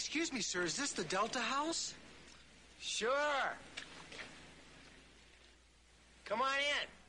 Excuse me, sir, is this the Delta House? Sure. Come on in.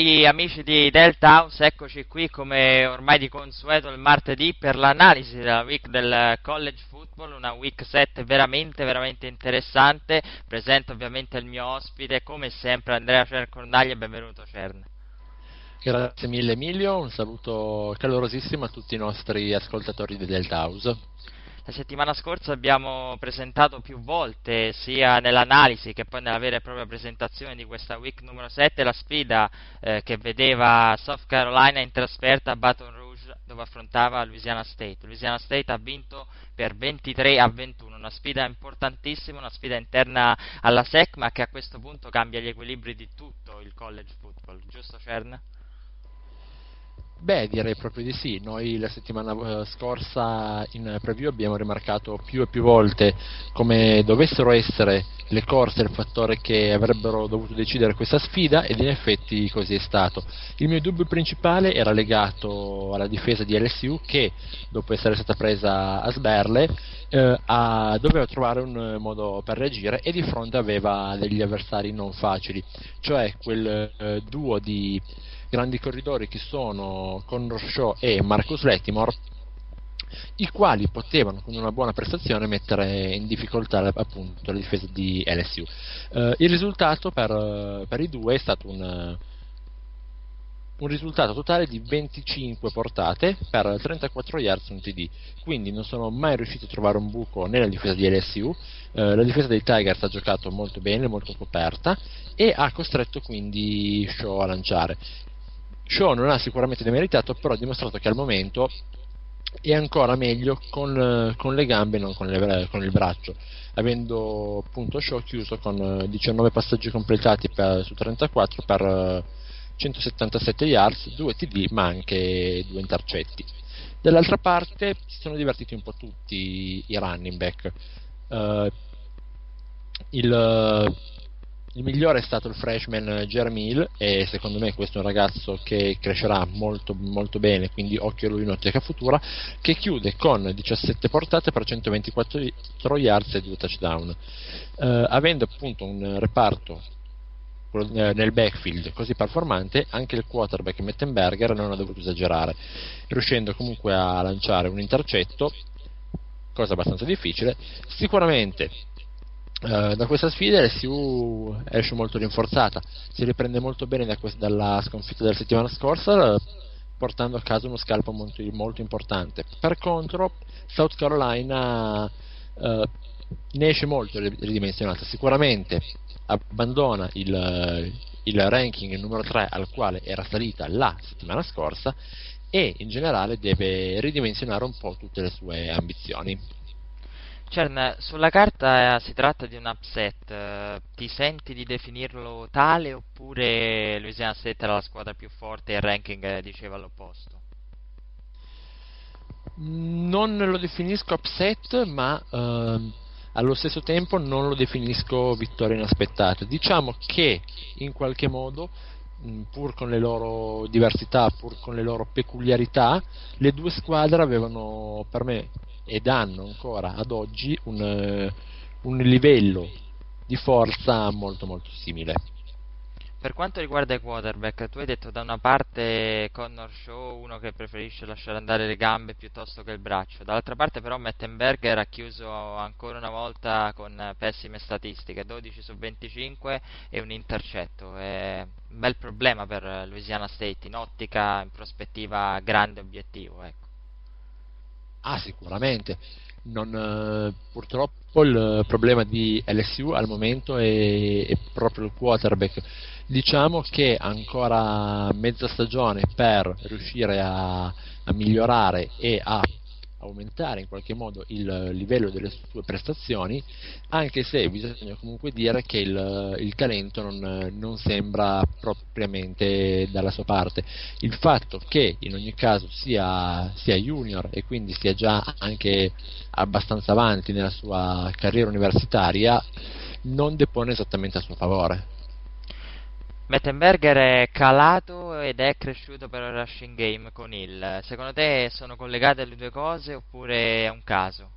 Cari amici di Delta House, eccoci qui come ormai di consueto il martedì per l'analisi della week del college football, una week 7 veramente veramente interessante. Presento ovviamente il mio ospite, come sempre Andrea Cercordaglia, benvenuto Cern. Grazie mille Emilio, un saluto calorosissimo a tutti i nostri ascoltatori di Delta House. La settimana scorsa abbiamo presentato più volte, sia nell'analisi che poi nella vera e propria presentazione di questa week numero 7, la sfida eh, che vedeva South Carolina in trasferta a Baton Rouge dove affrontava Louisiana State. Louisiana State ha vinto per 23 a 21, una sfida importantissima, una sfida interna alla SEC ma che a questo punto cambia gli equilibri di tutto il college football, giusto Cern? Beh, direi proprio di sì. Noi la settimana eh, scorsa in preview abbiamo rimarcato più e più volte come dovessero essere le corse il fattore che avrebbero dovuto decidere questa sfida ed in effetti così è stato. Il mio dubbio principale era legato alla difesa di LSU che, dopo essere stata presa a sberle, eh, a, doveva trovare un modo per reagire e di fronte aveva degli avversari non facili, cioè quel eh, duo di grandi corridori che sono Conor Shaw e Marcus Lettimore i quali potevano con una buona prestazione mettere in difficoltà appunto la difesa di LSU. Uh, il risultato per, per, i due è stato un, un, risultato totale di 25 portate per 34 yards un TD, quindi non sono mai riuscito a trovare un buco nella difesa di LSU. Uh, la difesa dei Tigers ha giocato molto bene, molto coperta e ha costretto quindi Shaw a lanciare. Shaw non ha sicuramente demeritato, però ha dimostrato che al momento è ancora meglio con, con le gambe e non con, le, con, il braccio. avendo appunto show chiuso con 19 passaggi completati per, su 34 per 177 yards, 2 TD ma anche 2 intercetti. Dall'altra parte si sono divertiti un po' tutti i running back. Uh, il, il, migliore è stato il freshman Jeremy Hill e secondo me questo è un ragazzo che crescerà molto, molto bene, quindi occhio a lui in ottica futura, che chiude con 17 portate per 124 yards e 2 touchdown, uh, avendo appunto un reparto eh, nel backfield così performante, anche il quarterback Mettenberger non ha dovuto esagerare, riuscendo comunque a lanciare un intercetto, cosa abbastanza difficile. Sicuramente eh, da questa sfida l'SU esce molto rinforzata, si riprende molto bene da quest- dalla sconfitta della settimana scorsa, portando a casa uno scalpo molto, molto importante. Per contro, South Carolina eh, ne esce molto ridimensionata, sicuramente abbandona il, il ranking numero 3 al quale era salita la settimana scorsa e in generale deve ridimensionare un po' tutte le sue ambizioni. Cern, sulla carta si tratta di un upset, ti senti di definirlo tale oppure Louisiana State era la squadra più forte e il ranking diceva l'opposto? Non lo definisco upset, ma uh, allo stesso tempo non lo definisco vittoria inaspettata. Diciamo che in qualche modo, pur con le loro diversità, pur con le loro peculiarità, le due squadre avevano per me ed hanno ancora ad oggi un, un livello di forza molto molto simile. Per quanto riguarda i quarterback, tu hai detto da una parte Connor Shaw, uno che preferisce lasciare andare le gambe piuttosto che il braccio, dall'altra parte però Mettenberger ha chiuso ancora una volta con pessime statistiche, 12 su 25 e un intercetto. È un bel problema per Louisiana State in ottica, in prospettiva, grande obiettivo. Ecco. Ah, sicuramente. Non, eh, purtroppo il problema di LSU al momento è, è proprio il quarterback diciamo che ancora mezza stagione per riuscire a, a migliorare e a aumentare in qualche modo il livello delle sue prestazioni, anche se bisogna comunque dire che il, il talento non, non, sembra propriamente dalla sua parte. Il fatto che in ogni caso sia, sia junior e quindi sia già anche abbastanza avanti nella sua carriera universitaria non depone esattamente a suo favore. Mettenberger è calato ed è cresciuto per il rushing game con Hill. Secondo te sono collegate le due cose oppure è un caso?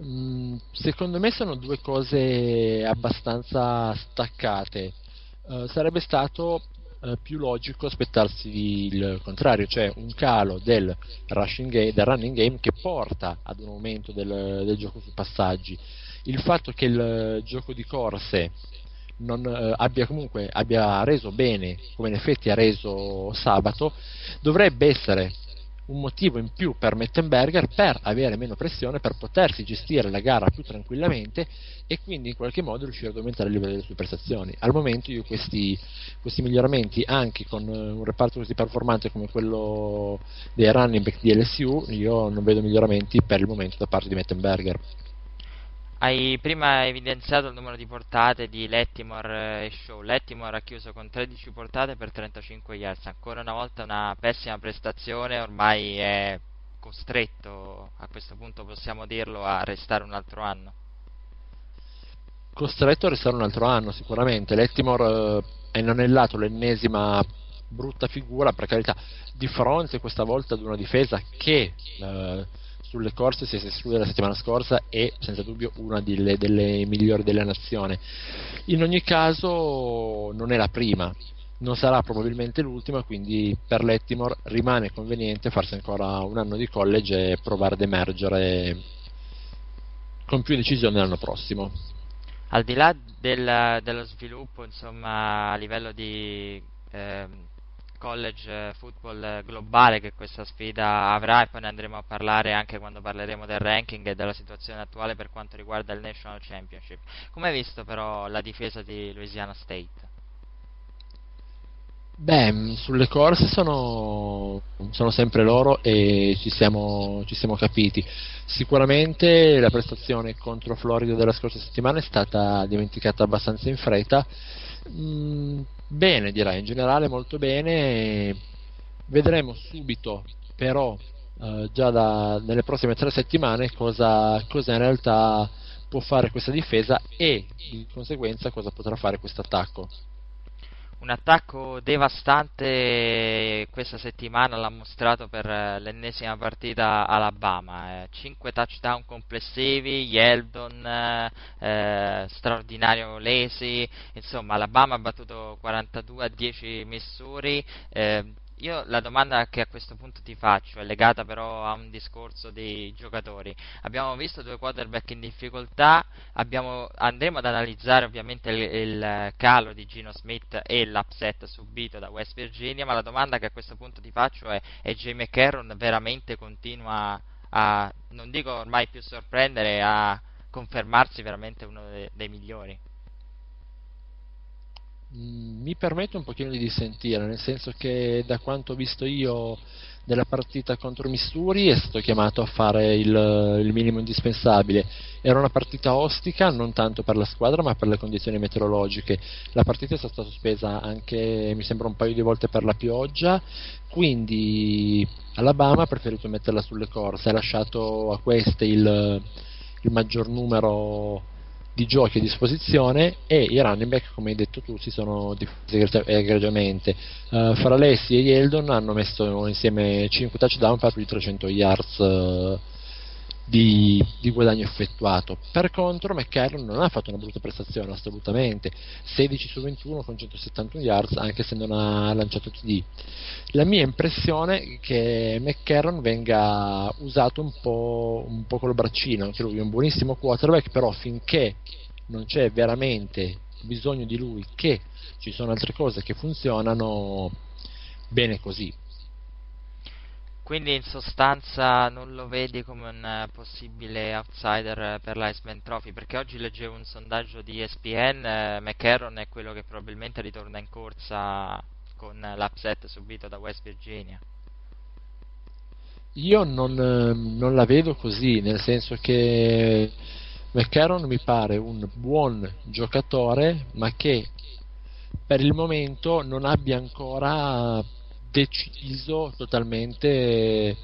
Mm, secondo me sono due cose abbastanza staccate. Uh, sarebbe stato uh, più logico aspettarsi il contrario, cioè un calo del, game, del, running game che porta ad un aumento del, del gioco su passaggi. Il fatto che il gioco di corse non eh, abbia comunque abbia reso bene, come in effetti ha reso sabato, dovrebbe essere un motivo in più per Mettenberger per avere meno pressione, per potersi gestire la gara più tranquillamente e quindi in qualche modo riuscire ad aumentare il livello delle sue prestazioni. Al momento io questi, questi miglioramenti, anche con un reparto così performante come quello dei running back di LSU, io non vedo miglioramenti per il momento da parte di Mettenberger. Hai prima evidenziato il numero di portate di Lettimore e Show. Lettimore ha chiuso con 13 portate per 35 yards. Ancora una volta una pessima prestazione, ormai è costretto, a questo punto possiamo dirlo, a restare un altro anno. Costretto a restare un altro anno, sicuramente. Lettimore eh, è inanellato l'ennesima brutta figura, per carità, di fronte questa volta ad una difesa che... Eh, sulle corse si è esclusa la settimana scorsa e senza dubbio una delle, delle migliori della nazione. In ogni caso non è la prima, non sarà probabilmente l'ultima, quindi per l'Ettimore rimane conveniente farsi ancora un anno di college e provare ad emergere con più decisione l'anno prossimo. Al di là del, dello sviluppo, insomma, a livello di eh, college football globale che questa sfida avrà e poi ne andremo a parlare anche quando parleremo del ranking e della situazione attuale per quanto riguarda il National Championship. Come hai visto però la difesa di Louisiana State? Beh, sulle corse sono, sono sempre loro e ci siamo, ci siamo, capiti. Sicuramente la prestazione contro Florida della scorsa settimana è stata dimenticata abbastanza in fretta. Mm, bene, direi, in generale molto bene. Vedremo subito, però, eh, già da, nelle prossime tre settimane cosa, cosa in realtà può fare questa difesa e di conseguenza cosa potrà fare questo attacco un attacco devastante questa settimana l'ha mostrato per eh, l'ennesima partita Alabama. Eh, 5 touchdown complessivi, Yeldon eh, straordinario Lesi, insomma Alabama ha battuto 42 a 10 Missouri. Eh, io la domanda che a questo punto ti faccio è legata però a un discorso dei giocatori. Abbiamo visto due quarterback in difficoltà, abbiamo, andremo ad analizzare ovviamente il, il, calo di Gino Smith e l'upset subito da West Virginia, ma la domanda che a questo punto ti faccio è: è Jay McCarron veramente continua a, non dico ormai più sorprendere, a confermarsi veramente uno dei, dei migliori? Mm, mi permetto un pochino di dissentire, nel senso che da quanto ho visto io della partita contro Missouri è stato chiamato a fare il, il, minimo indispensabile. Era una partita ostica non tanto per la squadra ma per le condizioni meteorologiche. La partita è stata sospesa anche, mi sembra, un paio di volte per la pioggia, quindi Alabama ha preferito metterla sulle corse, ha lasciato a queste il, il maggior numero di giochi a disposizione e i running back, come hai detto tu, si sono diffusi egregiamente. Uh, Faralessi e Yeldon hanno messo insieme 5 touchdown per più di 300 yards uh, di, di, guadagno effettuato. Per contro, McCarron non ha fatto una brutta prestazione assolutamente, 16 su 21 con 171 yards, anche se non ha lanciato TD. La mia impressione è che McCarron venga usato un po', un po' col braccino, anche lui è un buonissimo quarterback, però finché non c'è veramente bisogno di lui, che ci sono altre cose che funzionano bene così quindi in sostanza non lo vedi come un eh, possibile outsider per l'Iceman Trophy? Perché oggi leggevo un sondaggio di ESPN, eh, McCarron è quello che probabilmente ritorna in corsa con l'upset subito da West Virginia. Io non, ehm, non la vedo così, nel senso che McCarron mi pare un buon giocatore, ma che per il momento non abbia ancora deciso totalmente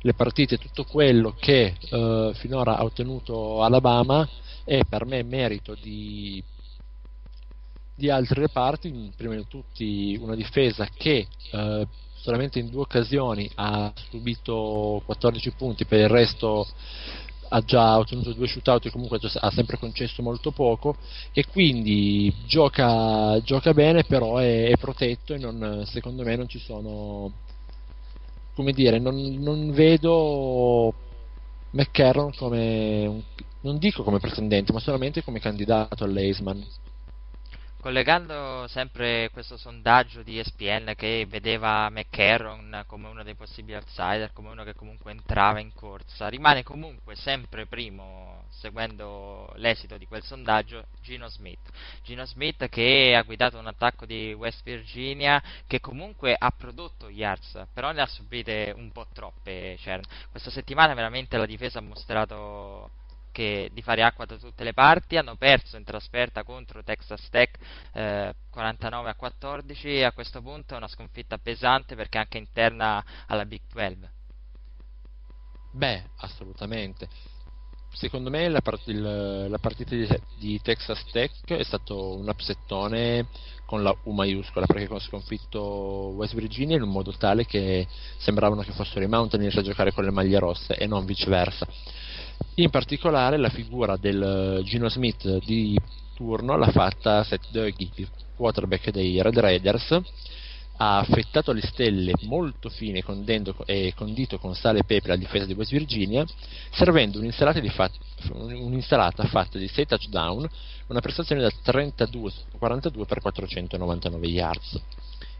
le partite, tutto quello che eh, finora ha ottenuto Alabama è per me merito di, di altri reparti, prima di tutti una difesa che eh, solamente in due occasioni ha subito 14 punti, per il resto ha già ottenuto due shootout e comunque ha sempre concesso molto poco e quindi gioca, gioca bene però è, è, protetto e non, secondo me non ci sono come dire non, non vedo McCarron come non dico come pretendente ma solamente come candidato all'Eisman Collegando sempre questo sondaggio di ESPN che vedeva McCarron come uno dei possibili outsider, come uno che comunque entrava in corsa, rimane comunque sempre primo, seguendo l'esito di quel sondaggio, Gino Smith. Gino Smith che ha guidato un attacco di West Virginia che comunque ha prodotto yards, però ne ha subite un po' troppe. Cioè, questa settimana veramente la difesa ha mostrato che, di fare acqua da tutte le parti, hanno perso in trasferta contro Texas Tech eh, 49 a 14 e a questo punto è una sconfitta pesante perché anche interna alla Big 12. Beh, assolutamente. Secondo me la, part- il, la partita di, di, Texas Tech è stato un upsettone con la U maiuscola perché ha sconfitto West Virginia in un modo tale che sembravano che fossero i Mountaineers a giocare con le maglie rosse e non viceversa in particolare la figura del Gino Smith di turno l'ha fatta Seth Dougie, il quarterback dei Red Raiders, ha affettato le stelle molto fine e condito con sale e pepe la difesa di West Virginia, servendo un'insalata, fat, un'insalata fatta di 6 touchdown, una prestazione da 32 42 per 499 yards.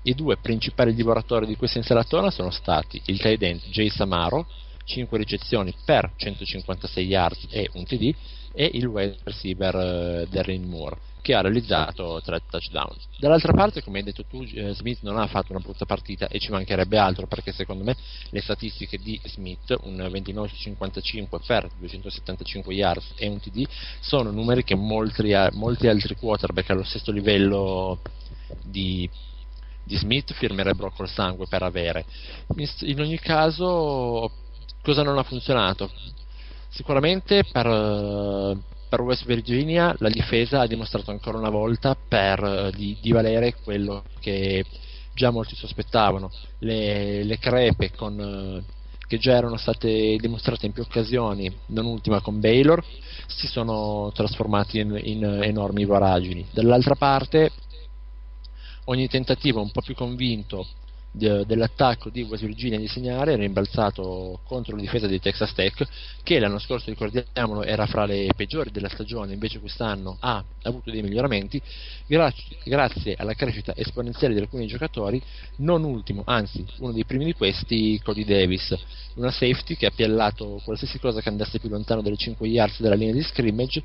I due principali divoratori di questa insalatona sono stati il tight end Jay Samaro 5 ricezioni per 156 yards e un TD e il wide receiver eh, Darren Moore che ha realizzato tre touchdown. Dall'altra parte, come hai detto tu, eh, Smith non ha fatto una brutta partita e ci mancherebbe altro perché secondo me le statistiche di Smith, un 29 55 per 275 yards e un TD, sono numeri che molti, molti altri quarterback allo stesso livello di, di Smith firmerebbero col sangue per avere. In ogni caso, cosa non ha funzionato? Sicuramente per per West Virginia la difesa ha dimostrato ancora una volta per, eh, di, di, valere quello che già molti sospettavano. Le, le crepe con, eh, che già erano state dimostrate in più occasioni, non ultima con Baylor, si sono trasformate in, in enormi voragini. Dall'altra parte, ogni tentativo un po' più convinto dell'attacco di West Virginia di segnare rimbalzato contro la difesa di Texas Tech che l'anno scorso ricordiamolo era fra le peggiori della stagione invece quest'anno ha avuto dei miglioramenti. Grazie, grazie alla crescita esponenziale di alcuni giocatori non ultimo, anzi uno dei primi di questi Cody Davis una safety che ha piallato qualsiasi cosa che andasse più lontano delle 5 yards della linea di scrimmage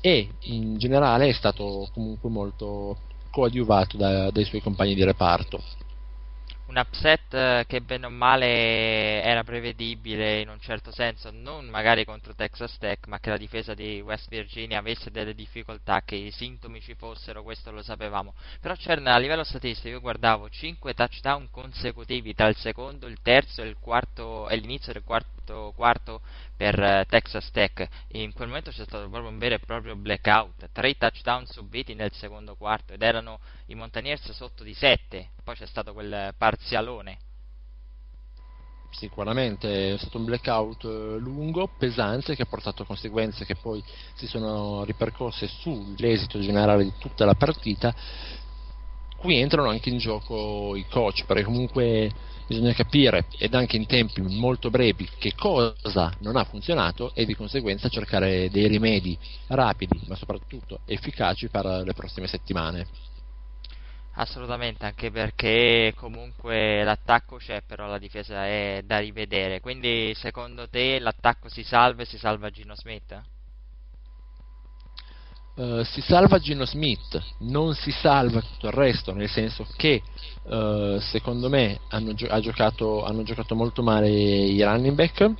e in generale è stato comunque molto coadiuvato da, dai suoi compagni di reparto un upset eh, che bene o male era prevedibile in un certo senso, non magari contro Texas Tech, ma che la difesa di West Virginia avesse delle difficoltà, che i sintomi ci fossero, questo lo sapevamo. Però c'era a livello statistico, io guardavo 5 touchdown consecutivi tra il secondo, il terzo e, il quarto, e l'inizio del quarto quarto per uh, Texas Tech. In quel momento c'è stato proprio un vero e proprio blackout, 3 touchdown subiti nel secondo quarto ed erano i Montaniers sotto di 7, poi c'è stato quel parzialone. Sicuramente è stato un blackout eh, lungo, pesante, che ha portato conseguenze che poi si sono ripercorse sull'esito generale di tutta la partita. Qui entrano anche in gioco i coach, perché comunque bisogna capire ed anche in tempi molto brevi che cosa non ha funzionato e di conseguenza cercare dei rimedi rapidi ma soprattutto efficaci per le prossime settimane. Assolutamente, anche perché comunque l'attacco c'è, però la difesa è da rivedere. Quindi secondo te l'attacco si salva e si salva Gino Smith? Uh, si salva Gino Smith, non si salva tutto il resto, nel senso che uh, secondo me hanno, gio- giocato, hanno, giocato, molto male i running back,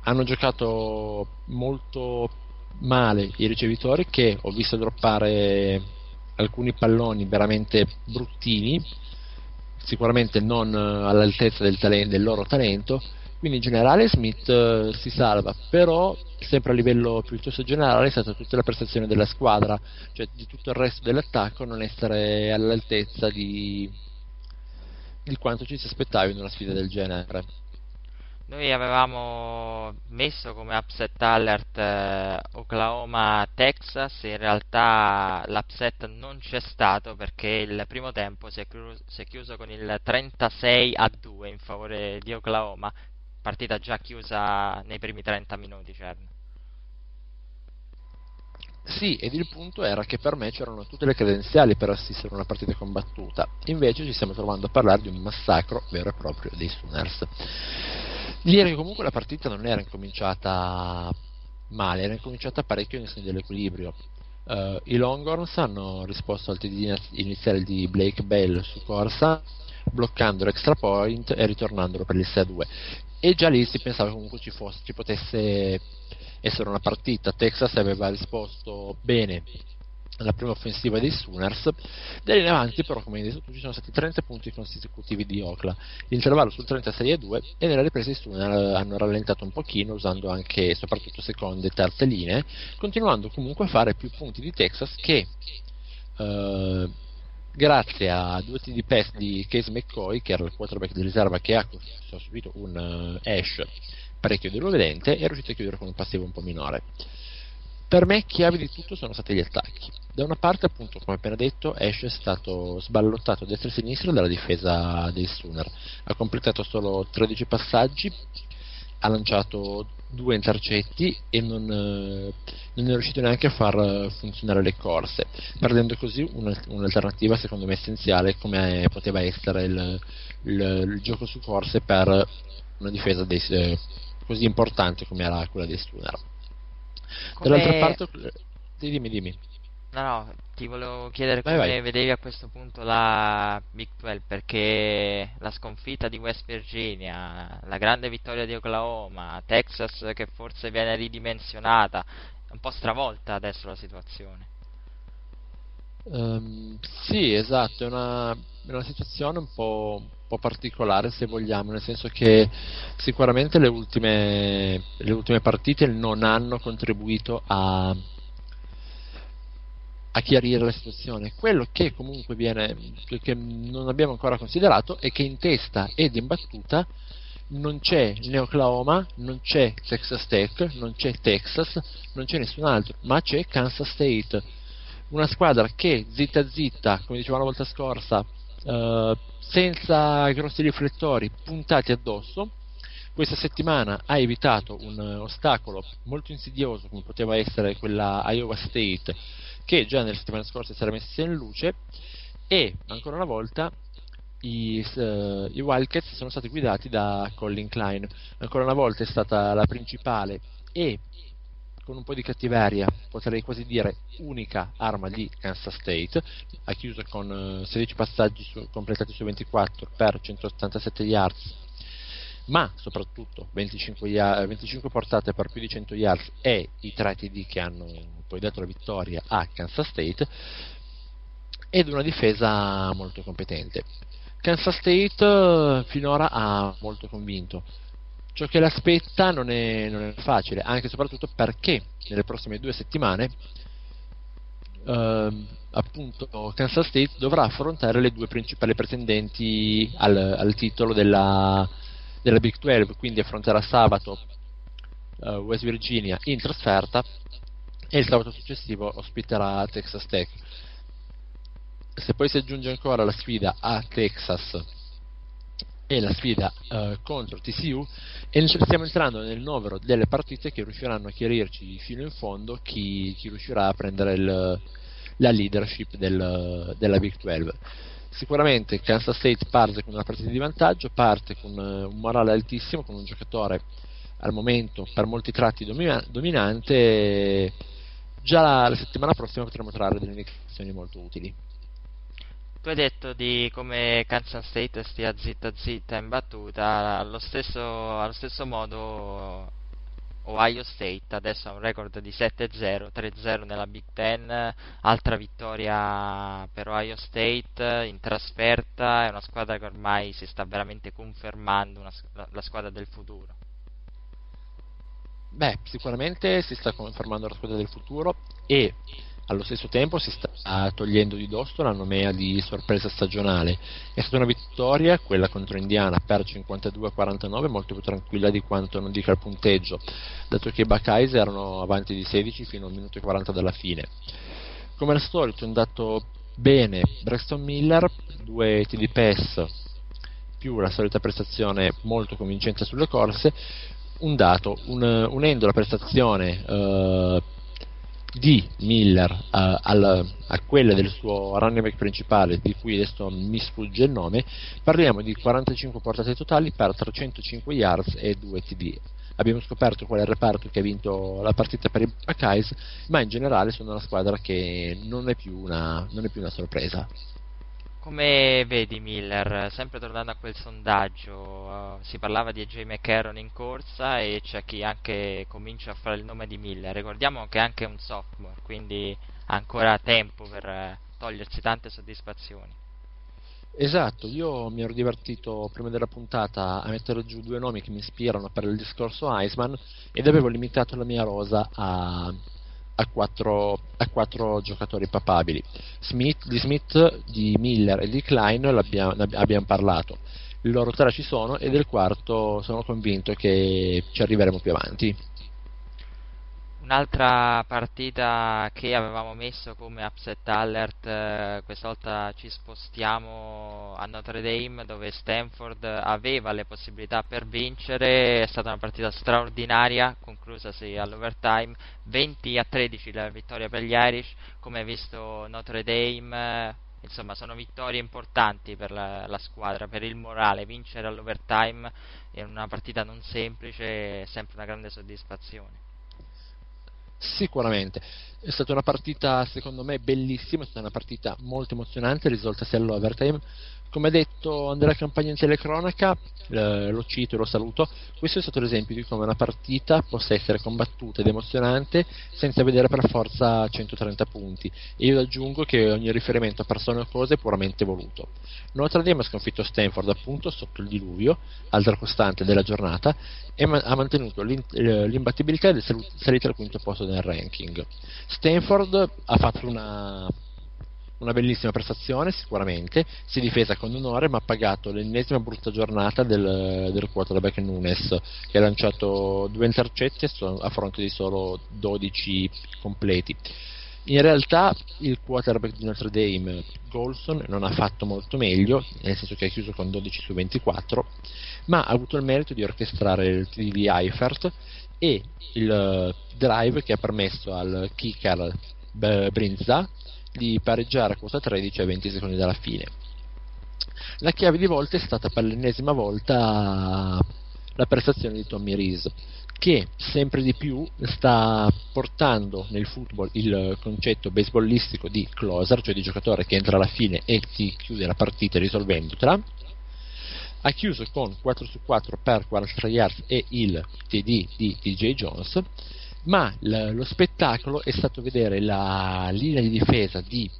hanno giocato molto male i ricevitori che ho visto droppare alcuni palloni veramente bruttini, sicuramente non all'altezza del, talen- del loro talento, quindi in generale Smith eh, si salva, però sempre a livello piuttosto generale è stata tutta la prestazione della squadra, cioè di tutto il resto dell'attacco non essere all'altezza di, di quanto ci si aspettava in una sfida del genere. Noi avevamo messo come upset alert eh, Oklahoma-Texas, in realtà l'upset non c'è stato perché il primo tempo si è, chiuso, si è chiuso con il 36 a 2 in favore di Oklahoma, partita già chiusa nei primi 30 minuti. Cern. Sì, ed il punto era che per me c'erano tutte le credenziali per assistere a una partita combattuta, invece ci stiamo trovando a parlare di un massacro vero e proprio dei Sooners. Che comunque la partita non era incominciata male, era incominciata parecchio in segno dell'equilibrio. Uh, I Longhorns hanno risposto al TD iniziale di Blake Bell su corsa, bloccando l'extra point e ritornandolo per il 6-2 e già lì si pensava comunque ci, fosse, ci potesse essere una partita. Texas aveva risposto bene alla prima offensiva dei Sooners. Da lì in avanti, però, come hai detto ci sono stati 30 punti consecutivi di Ocla, l'intervallo sul 36 e 2 e nella ripresa i Sooners hanno rallentato un pochino, usando anche soprattutto seconde e terze linee, continuando comunque a fare più punti di Texas che. Eh, grazie a due TD pass di Case McCoy, che era il quarterback di riserva che ha subito un uh, Ash parecchio deluvedente, è riuscito a chiudere con un passivo un po' minore. Per me chiavi di tutto sono stati gli attacchi. Da una parte, appunto, come appena detto, Ash è stato sballottato a destra e a sinistra dalla difesa dei Sooner. Ha completato solo 13 passaggi, ha lanciato due intercetti e non, eh, non, è riuscito neanche a far funzionare le corse, perdendo così un'alternativa secondo me essenziale come poteva essere il, il, il gioco su corse per una difesa dei, eh, così importante come era quella dei Stunner. Come... Dall'altra parte, dimmi, dimmi. No, no, ti volevo chiedere vai, come vai. vedevi a questo punto la Big 12 perché la sconfitta di West Virginia, la grande vittoria di Oklahoma, Texas che forse viene ridimensionata, è un po' stravolta adesso la situazione. Um, sì, esatto, è una, è una situazione un po', un po', particolare se vogliamo, nel senso che sicuramente le ultime, le ultime partite non hanno contribuito a, a chiarire la situazione. Quello che comunque viene, che non abbiamo ancora considerato, è che in testa ed in battuta non c'è né Oklahoma, non c'è Texas Tech, non c'è Texas, non c'è nessun altro, ma c'è Kansas State, una squadra che zitta zitta, come dicevamo la volta scorsa, eh, senza grossi riflettori puntati addosso, questa settimana ha evitato un ostacolo molto insidioso come poteva essere quella Iowa State che già nelle settimane scorse si era messa in luce. E ancora una volta i, uh, i, Wildcats sono stati guidati da Colin Klein ancora una volta è stata la principale e con un po' di cattiveria potrei quasi dire unica arma di Kansas State ha chiuso con uh, 16 passaggi su, completati su 24 per 187 yards ma soprattutto 25, yard, 25 portate per più di 100 yards e i 3 TD che hanno poi dato la vittoria a Kansas State ed una difesa molto competente. Kansas State eh, finora ha molto convinto. Ciò che l'aspetta non è, non è facile, anche e soprattutto perché nelle prossime due settimane eh, appunto Kansas State dovrà affrontare le due principali pretendenti al, al titolo della, della Big 12, quindi affronterà sabato uh, West Virginia in trasferta e il sabato successivo ospiterà Texas Tech. Se poi si aggiunge ancora la sfida a Texas e la sfida uh, contro TCU e stiamo entrando nel novero delle partite che riusciranno a chiarirci fino in fondo chi, chi riuscirà a prendere il, la leadership del, della Big 12 sicuramente Kansas State parte con una partita di vantaggio parte con uh, un morale altissimo con un giocatore al momento per molti tratti domina- dominante già la, la settimana prossima potremo trarre delle indicazioni molto utili. Tu hai detto di come Kansas State stia zitta zitta in battuta, allo stesso, allo stesso modo Ohio State adesso ha un record di 7-0, 3-0 nella Big Ten, altra vittoria per Ohio State in trasferta, è una squadra che ormai si sta veramente confermando una, la squadra del futuro. Beh, sicuramente si sta confermando la squadra del futuro e allo stesso tempo si sta togliendo di dosso la nomea di sorpresa stagionale. È stata una vittoria, quella contro Indiana, per 52-49, molto più tranquilla di quanto non dica il punteggio, dato che i Buckeyes erano avanti di 16 fino al minuto e 40 dalla fine. Come al solito è andato bene Braxton Miller, due TD pass più la solita prestazione molto convincente sulle corse, un dato, un, unendo la prestazione uh, di Miller uh, al, a quella del suo running back principale, di cui adesso mi sfugge il nome, parliamo di 45 portate totali per 305 yards e 2 TD. Abbiamo scoperto qual è il reparto che ha vinto la partita per i Buckeyes, ma in generale sono una squadra che non è più una, non è più una sorpresa. Come vedi Miller, sempre tornando a quel sondaggio, uh, si parlava di AJ McCarron in corsa e c'è chi anche comincia a fare il nome di Miller. Ricordiamo che è anche un sophomore, quindi ha ancora tempo per uh, togliersi tante soddisfazioni. Esatto, io mi ero divertito prima della puntata a mettere giù due nomi che mi ispirano per il discorso Iceman ed avevo limitato la mia rosa a a quattro, a quattro giocatori papabili. Smith, di Smith, di Miller e di Klein abbiamo parlato. I loro tre ci sono e del quarto sono convinto che ci arriveremo più avanti. Un'altra partita che avevamo messo come upset alert, eh, questa volta ci spostiamo a Notre Dame dove Stanford aveva le possibilità per vincere, è stata una partita straordinaria, conclusasi all'overtime, 20 a 13 la vittoria per gli Irish, come hai visto Notre Dame, insomma sono vittorie importanti per la, la squadra, per il morale, vincere all'overtime in una partita non semplice è sempre una grande soddisfazione. Sicuramente. È stata una partita, secondo me, bellissima, è stata una partita molto emozionante, risoltasi all'overtime. Come ha detto Andrea Campagna in telecronaca, eh, lo cito e lo saluto, questo è stato l'esempio di come una partita possa essere combattuta ed emozionante senza vedere per forza 130 punti. E io aggiungo che ogni riferimento a persone o cose è puramente voluto. Notre Dame ha sconfitto Stanford appunto sotto il diluvio, altra costante della giornata, e ma- ha mantenuto eh, l'imbattibilità ed è salita al quinto posto nel ranking. Stanford ha fatto una una bellissima prestazione sicuramente, si è difesa con onore ma ha pagato l'ennesima brutta giornata del, del quarterback Nunes che ha lanciato due intercetti a fronte di solo 12 completi. In realtà il quarterback di Notre Dame, Golson, non ha fatto molto meglio, nel senso che ha chiuso con 12 su 24, ma ha avuto il merito di orchestrare il TD Eifert e il drive che ha permesso al kicker Brinza di pareggiare a quota 13 a 20 secondi dalla fine. La chiave di volta è stata per l'ennesima volta la prestazione di Tommy Reese, che sempre di più sta portando nel football il concetto baseballistico di closer, cioè di giocatore che entra alla fine e ti chiude la partita risolvendotela. Ha chiuso con 4 su 4 per 43 yards e il TD di DJ Jones ma l- lo spettacolo è stato vedere la linea di difesa di,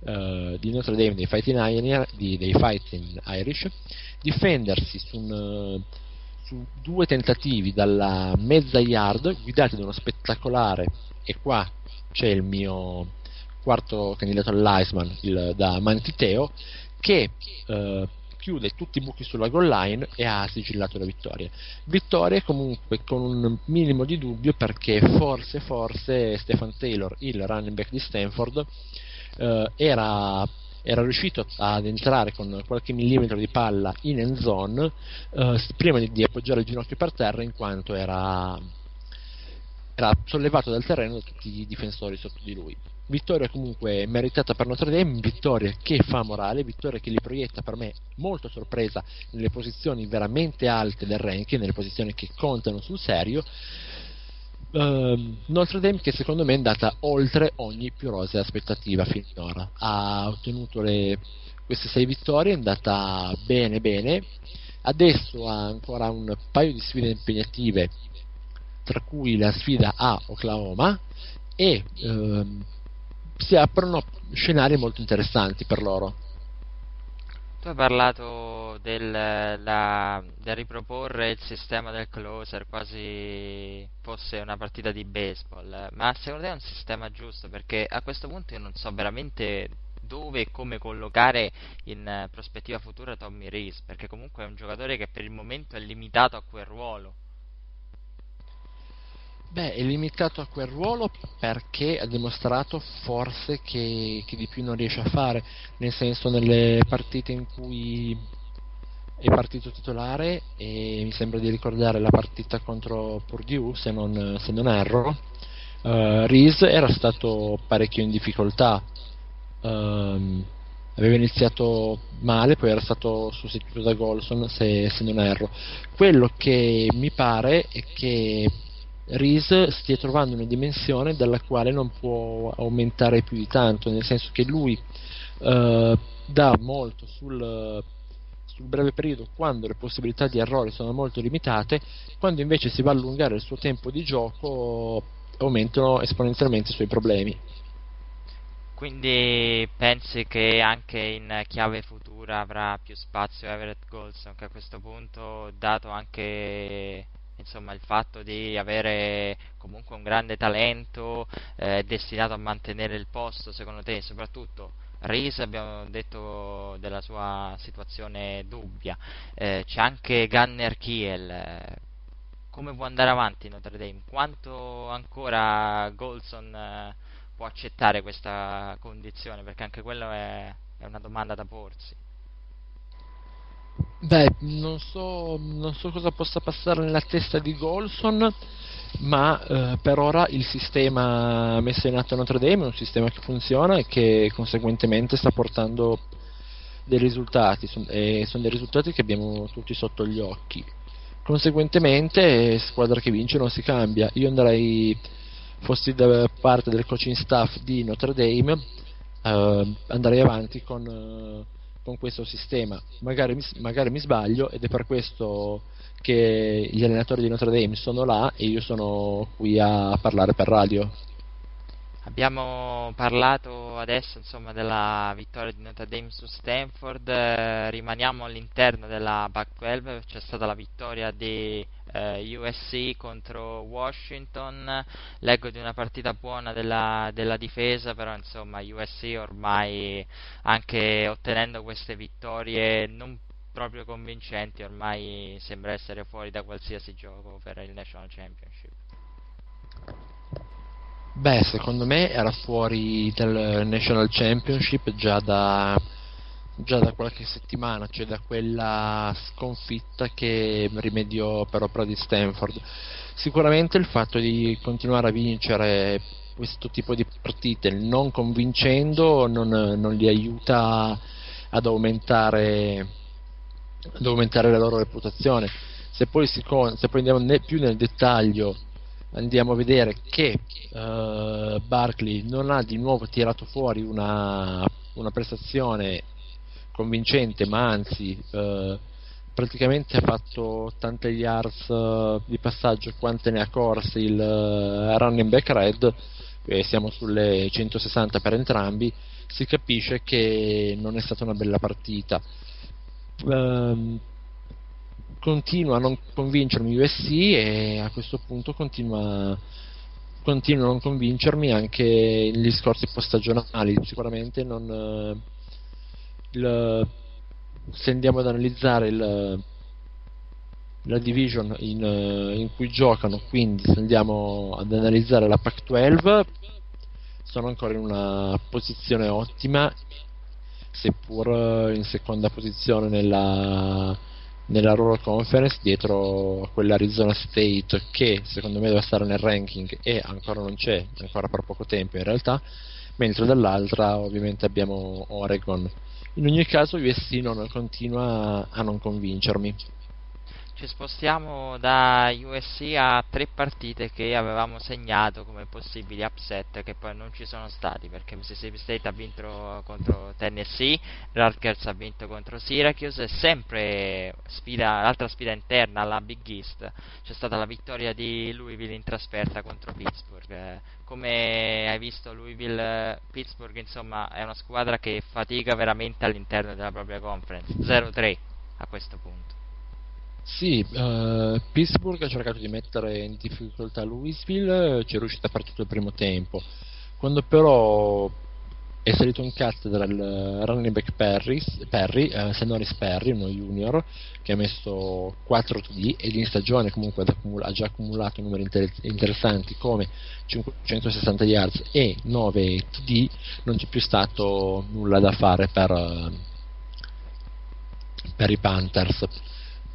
uh, di Notre Dame dei Fighting, di, dei Fighting Irish difendersi su, un, su, due tentativi dalla mezza yard guidati da uno spettacolare e qua c'è il mio quarto candidato all'Iceman il, da Mantiteo che uh, chiude tutti i buchi sulla goal line e ha sigillato la vittoria. Vittoria comunque con un minimo di dubbio perché forse, forse Stefan Taylor, il running back di Stanford, eh, era era riuscito ad entrare con qualche millimetro di palla in end zone eh, prima di, di, appoggiare il ginocchio per terra in quanto era, era sollevato dal terreno da tutti i difensori sotto di lui vittoria comunque meritata per Notre Dame, vittoria che fa morale, vittoria che li proietta per me molto sorpresa nelle posizioni veramente alte del ranking, nelle posizioni che contano sul serio. Uh, Notre Dame che secondo me è andata oltre ogni più rosea aspettativa finora, ha ottenuto le, queste sei vittorie, è andata bene bene, adesso ha ancora un paio di sfide impegnative tra cui la sfida a Oklahoma e ehm, si aprono scenari molto interessanti per loro. Tu hai parlato del, la, del, riproporre il sistema del closer quasi fosse una partita di baseball, ma secondo te è un sistema giusto? Perché a questo punto io non so veramente dove e come collocare in prospettiva futura Tommy Reese, perché comunque è un giocatore che per il momento è limitato a quel ruolo. Beh, è limitato a quel ruolo perché ha dimostrato forse che, che, di più non riesce a fare, nel senso nelle partite in cui è partito titolare e mi sembra di ricordare la partita contro Purdue, se non, se non erro, uh, Reese era stato parecchio in difficoltà. Um, aveva iniziato male, poi era stato sostituito da Golson se, se non erro. Quello che mi pare è che Reese stia trovando una dimensione dalla quale non può aumentare più di tanto, nel senso che lui eh, dà molto sul, sul, breve periodo quando le possibilità di errore sono molto limitate, quando invece si va a allungare il suo tempo di gioco aumentano esponenzialmente i suoi problemi. Quindi pensi che anche in chiave futura avrà più spazio Everett Golson che a questo punto, dato anche insomma il fatto di avere comunque un grande talento eh, destinato a mantenere il posto secondo te? Soprattutto Reese abbiamo detto della sua situazione dubbia. Eh, c'è anche Gunner Kiel. Come può andare avanti Notre Dame? Quanto ancora Golson eh, può accettare questa condizione? Perché anche quello è, è una domanda da porsi Beh, non so, non so, cosa possa passare nella testa di Golson, ma eh, per ora il sistema messo in atto a Notre Dame è un sistema che funziona e che conseguentemente sta portando dei risultati, e sono dei risultati che abbiamo tutti sotto gli occhi. Conseguentemente, squadra che vince non si cambia. Io andrei fossi da parte del coaching staff di Notre Dame eh, andrei avanti con, eh, con, questo sistema. Magari magari mi sbaglio ed è per questo che gli allenatori di Notre Dame sono là e io sono qui a parlare per radio. Abbiamo parlato adesso insomma, della vittoria di Notre Dame su Stanford, eh, rimaniamo all'interno della Pac-12, c'è stata la vittoria di eh, USC contro Washington, leggo di una partita buona della, della difesa, però insomma USC ormai anche ottenendo queste vittorie non proprio convincenti ormai sembra essere fuori da qualsiasi gioco per il National Championship. Beh, secondo me era fuori dal National Championship già da, già da qualche settimana, cioè da quella sconfitta che rimediò per opera di Stanford. Sicuramente il fatto di continuare a vincere questo tipo di partite non convincendo non, non li aiuta ad aumentare, ad aumentare, la loro reputazione. Se poi, si, se poi andiamo ne, più nel dettaglio andiamo a vedere che uh, Barkley non ha di nuovo tirato fuori una, una prestazione convincente, ma anzi uh, praticamente ha fatto tante yards uh, di passaggio quante ne ha corse il running back red, e siamo sulle 160 per entrambi, si capisce che non è stata una bella partita. Uh, continua a non convincermi USC e a questo punto continua, continua a non convincermi anche gli discorsi post-stagionali. Sicuramente non, eh, il, se andiamo ad analizzare il, la division in, eh, in, cui giocano, quindi se andiamo ad analizzare la Pac-12, sono ancora in una posizione ottima, seppur in seconda posizione nella nella loro conference dietro a quell'Arizona State che secondo me deve stare nel ranking e ancora non c'è, ancora per poco tempo in realtà, mentre dall'altra ovviamente abbiamo Oregon. In ogni caso USC non continua a non convincermi ci spostiamo da USC a tre partite che avevamo segnato come possibili upset che poi non ci sono stati perché Mississippi State ha vinto contro Tennessee, Rutgers ha vinto contro Syracuse e sempre sfida, l'altra sfida interna alla Big East c'è stata la vittoria di Louisville in trasferta contro Pittsburgh. Come hai visto Louisville, Pittsburgh insomma è una squadra che fatica veramente all'interno della propria conference, 0-3 a questo punto. Sì, uh, Pittsburgh ha cercato di mettere in difficoltà Louisville, ci è riuscita per tutto il primo tempo. Quando però è salito in cattedra il running back Perry, Perry eh, Senoris Perry, uno junior, che ha messo 4 TD ed in stagione comunque ha già accumulato numeri inter- interessanti come 560 yards e 9 TD, non c'è più stato nulla da fare per, per i Panthers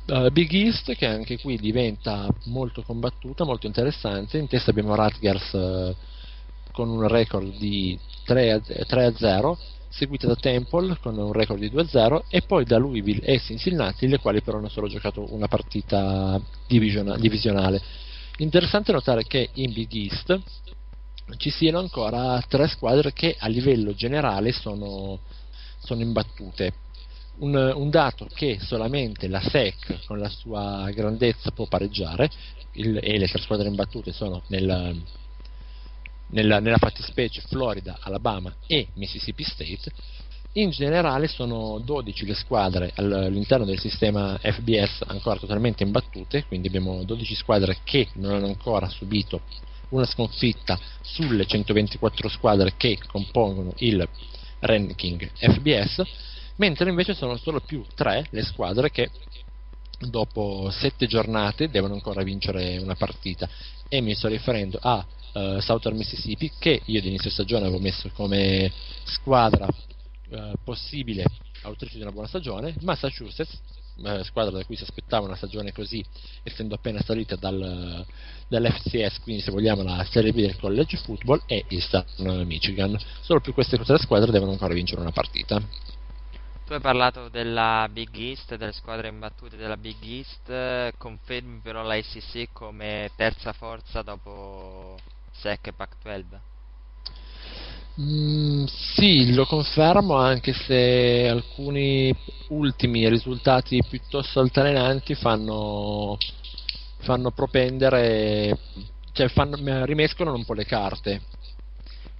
Uh, Big East che anche qui diventa molto combattuta, molto interessante. In testa abbiamo Rutgers uh, con un record di 3 a, 3 a 0, seguita da Temple con un record di 2 a 0 e poi da Louisville e Cincinnati, le quali però hanno solo giocato una partita divisiona, divisionale. Interessante notare che in Big East ci siano ancora tre squadre che a livello generale sono, sono imbattute un, un, dato che solamente la SEC con la sua grandezza può pareggiare. Il, e le tre squadre imbattute sono nel, nella, nella fattispecie Florida, Alabama e Mississippi State. In generale sono 12 le squadre all'interno del sistema FBS ancora totalmente imbattute, quindi abbiamo 12 squadre che non hanno ancora subito una sconfitta sulle 124 squadre che compongono il ranking FBS mentre invece sono solo più tre le squadre che dopo sette giornate devono ancora vincere una partita. E mi sto riferendo a uh, Southern Mississippi che io all'inizio stagione avevo messo come squadra uh, possibile autrice di una buona stagione. Massachusetts uh, squadra da cui si aspettava una stagione così essendo appena salita dal, dall'FCS quindi se vogliamo la Serie B del college football e Eastern Michigan. Solo più queste tre squadre devono ancora vincere una partita tu hai parlato della Big East, delle squadre imbattute della Big East, confermi però la SEC come terza forza dopo SEC Pac-12. Mm, sì, lo confermo anche se alcuni ultimi risultati piuttosto altalenanti fanno, fanno propendere, cioè fanno, rimescolano un po' le carte.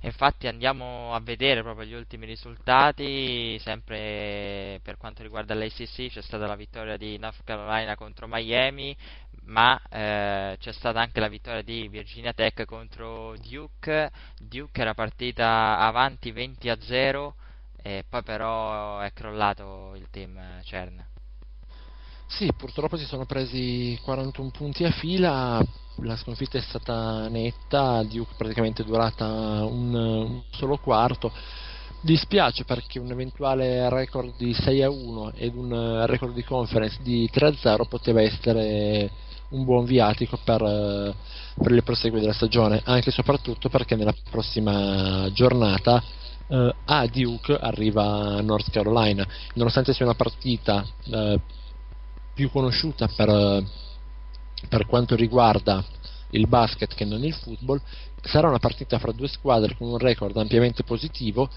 Infatti andiamo a vedere proprio gli ultimi risultati, sempre per quanto riguarda l'ACC c'è stata la vittoria di North Carolina contro Miami, ma eh, c'è stata anche la vittoria di Virginia Tech contro Duke, Duke era partita avanti 20 a 0 e poi però è crollato il team CERN. Sì, purtroppo si sono presi 41 punti a fila, la sconfitta è stata netta, Duke praticamente è durata un, un solo quarto. Dispiace perché un eventuale record di 6 a 1 ed un record di conference di 3 a 0 poteva essere un buon viatico per, per il proseguo della stagione, anche e soprattutto perché nella prossima giornata eh, a Duke arriva North Carolina, nonostante sia una partita eh, più conosciuta per per quanto riguarda il basket che non il football, sarà una partita fra due squadre con un record ampiamente positivo,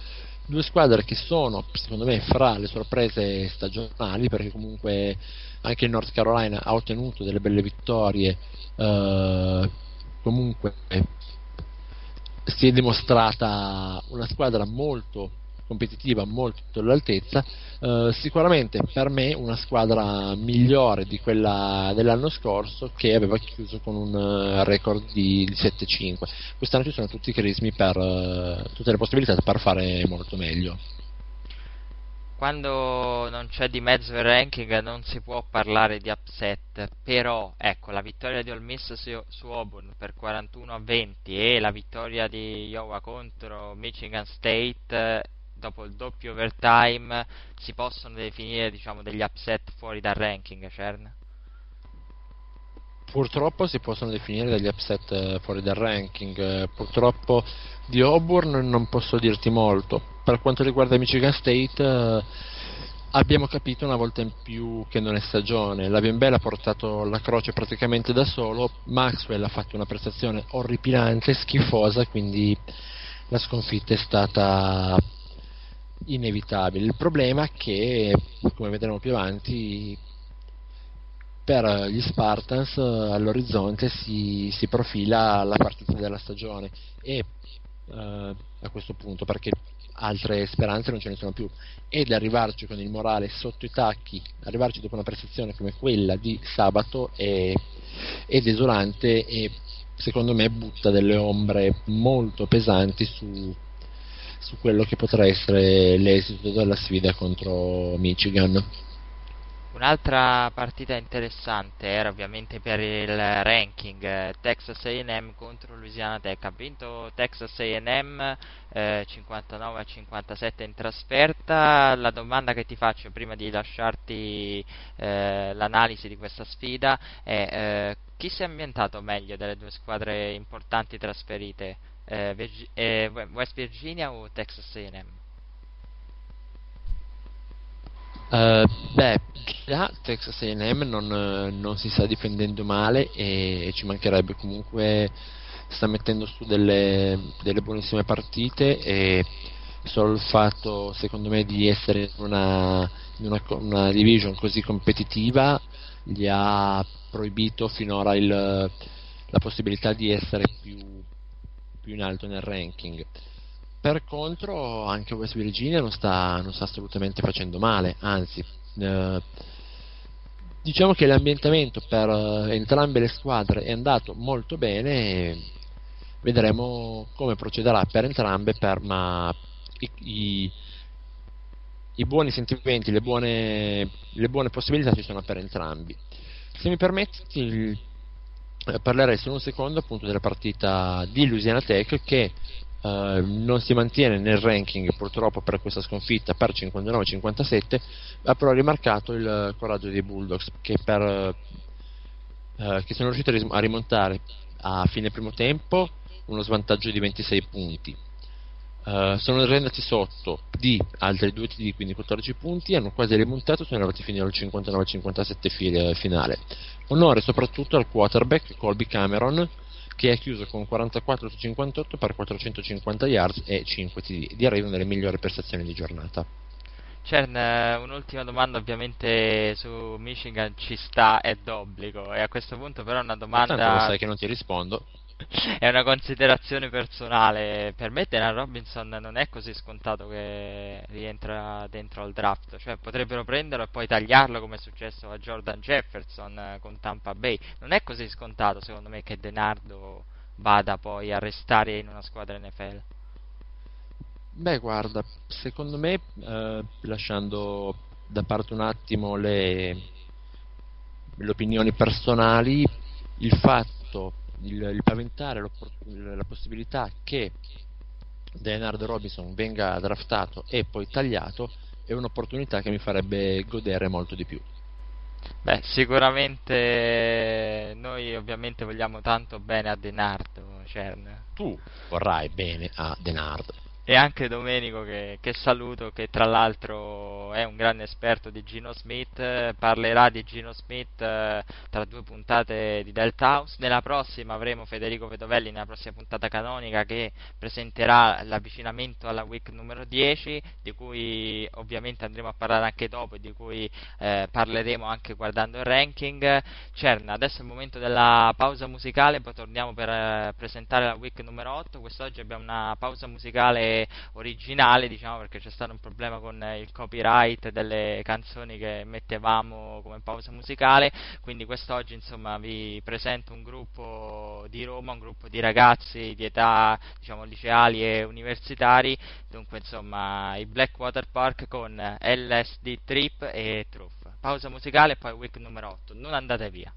due squadre che sono secondo me fra le sorprese stagionali perché comunque anche il North Carolina ha ottenuto delle belle vittorie, eh, comunque si è dimostrata una squadra molto competitiva molto all'altezza, eh, sicuramente per me una squadra migliore di quella dell'anno scorso che aveva chiuso con un eh, record di, di 7-5. Quest'anno ci sono tutti i crismi per uh, tutte le possibilità per fare molto meglio. Quando non c'è di mezzo il ranking non si può parlare di upset, però ecco la vittoria di All Miss su, su Auburn per 41 a 20 e la vittoria di Iowa contro Michigan State dopo il doppio overtime si possono definire diciamo, degli upset fuori dal ranking, Cern? Purtroppo si possono definire degli upset eh, fuori dal ranking, purtroppo di Auburn non posso dirti molto. Per quanto riguarda Michigan State eh, abbiamo capito una volta in più che non è stagione. La Biembella ha portato la croce praticamente da solo, Maxwell ha fatto una prestazione orripilante, schifosa, quindi la sconfitta è stata inevitabile. Il problema è che, come vedremo più avanti, per gli Spartans all'orizzonte si, si profila la partita della stagione e eh, a questo punto perché altre speranze non ce ne sono più ed arrivarci con il morale sotto i tacchi arrivarci dopo una prestazione come quella di sabato è, è desolante e secondo me butta delle ombre molto pesanti su, su quello che potrà essere l'esito della sfida contro Michigan. Un'altra partita interessante era ovviamente per il ranking Texas AM contro Louisiana Tech. Ha vinto Texas AM eh, 59 a 57 in trasferta. La domanda che ti faccio prima di lasciarti eh, l'analisi di questa sfida è eh, chi si è ambientato meglio delle due squadre importanti trasferite? Eh, eh, West Virginia o Texas A&M? Uh, beh, già Texas A&M non, non, si sta difendendo male e, ci mancherebbe comunque sta mettendo su delle, delle, buonissime partite e solo il fatto secondo me di essere in una, in una, una division così competitiva gli ha proibito finora il, la possibilità di essere più più in alto nel ranking. Per contro, anche West Virginia non sta, non sta assolutamente facendo male, anzi, eh, diciamo che l'ambientamento per eh, entrambe le squadre è andato molto bene. Vedremo come procederà per entrambe, per, ma i, i, i buoni sentimenti, le buone, le buone possibilità ci sono per entrambi. Se mi permetti, eh, parlerei solo un secondo appunto della partita di Louisiana Tech che eh, non si mantiene nel ranking purtroppo per questa sconfitta per 59-57 ha però rimarcato il coraggio dei Bulldogs che, per, eh, che sono riusciti a rimontare a fine primo tempo uno svantaggio di 26 punti Uh, sono andati sotto di altri due TD, quindi 14 punti, hanno quasi rimontato, sono arrivati fino al 59-57 finale. Onore soprattutto al quarterback Colby Cameron, che è chiuso con 44 su 58 per 450 yards e 5 TD. Direi una delle migliori prestazioni di giornata. Cern, un'ultima domanda ovviamente su Michigan ci sta, è d'obbligo e a questo punto però una domanda... Tanto lo sai che non ti rispondo. È una considerazione personale. Per me Denan Robinson non è così scontato che rientra dentro al draft. Cioè, potrebbero prenderlo e poi tagliarlo come è successo a Jordan Jefferson eh, con Tampa Bay. Non è così scontato, secondo me, che Denardo vada poi a restare in una squadra NFL. Beh, guarda, secondo me, eh, lasciando da parte un attimo le, le opinioni personali, il fatto il, il paventare la possibilità che Leonardo Robinson venga draftato e poi tagliato è un'opportunità che mi farebbe godere molto di più. Beh, sicuramente noi ovviamente vogliamo tanto bene a Denardo, Cern. Tu vorrai bene a Denardo e anche Domenico che, che, saluto che tra l'altro è un grande esperto di Gino Smith parlerà di Gino Smith eh, tra due puntate di Delta House. Nella prossima avremo Federico Vedovelli nella prossima puntata canonica che presenterà l'avvicinamento alla week numero 10 di cui ovviamente andremo a parlare anche dopo e di cui eh, parleremo anche guardando il ranking. Cerna adesso è il momento della pausa musicale poi torniamo per eh, presentare la week numero 8 quest'oggi abbiamo una pausa musicale originale, diciamo, perché c'è stato un problema con il copyright delle canzoni che mettevamo come pausa musicale, quindi quest'oggi insomma vi presento un gruppo di Roma, un gruppo di ragazzi di età diciamo liceali e universitari, dunque insomma i Blackwater Park con LSD Trip e Truff. Pausa musicale e poi week numero 8, non andate via.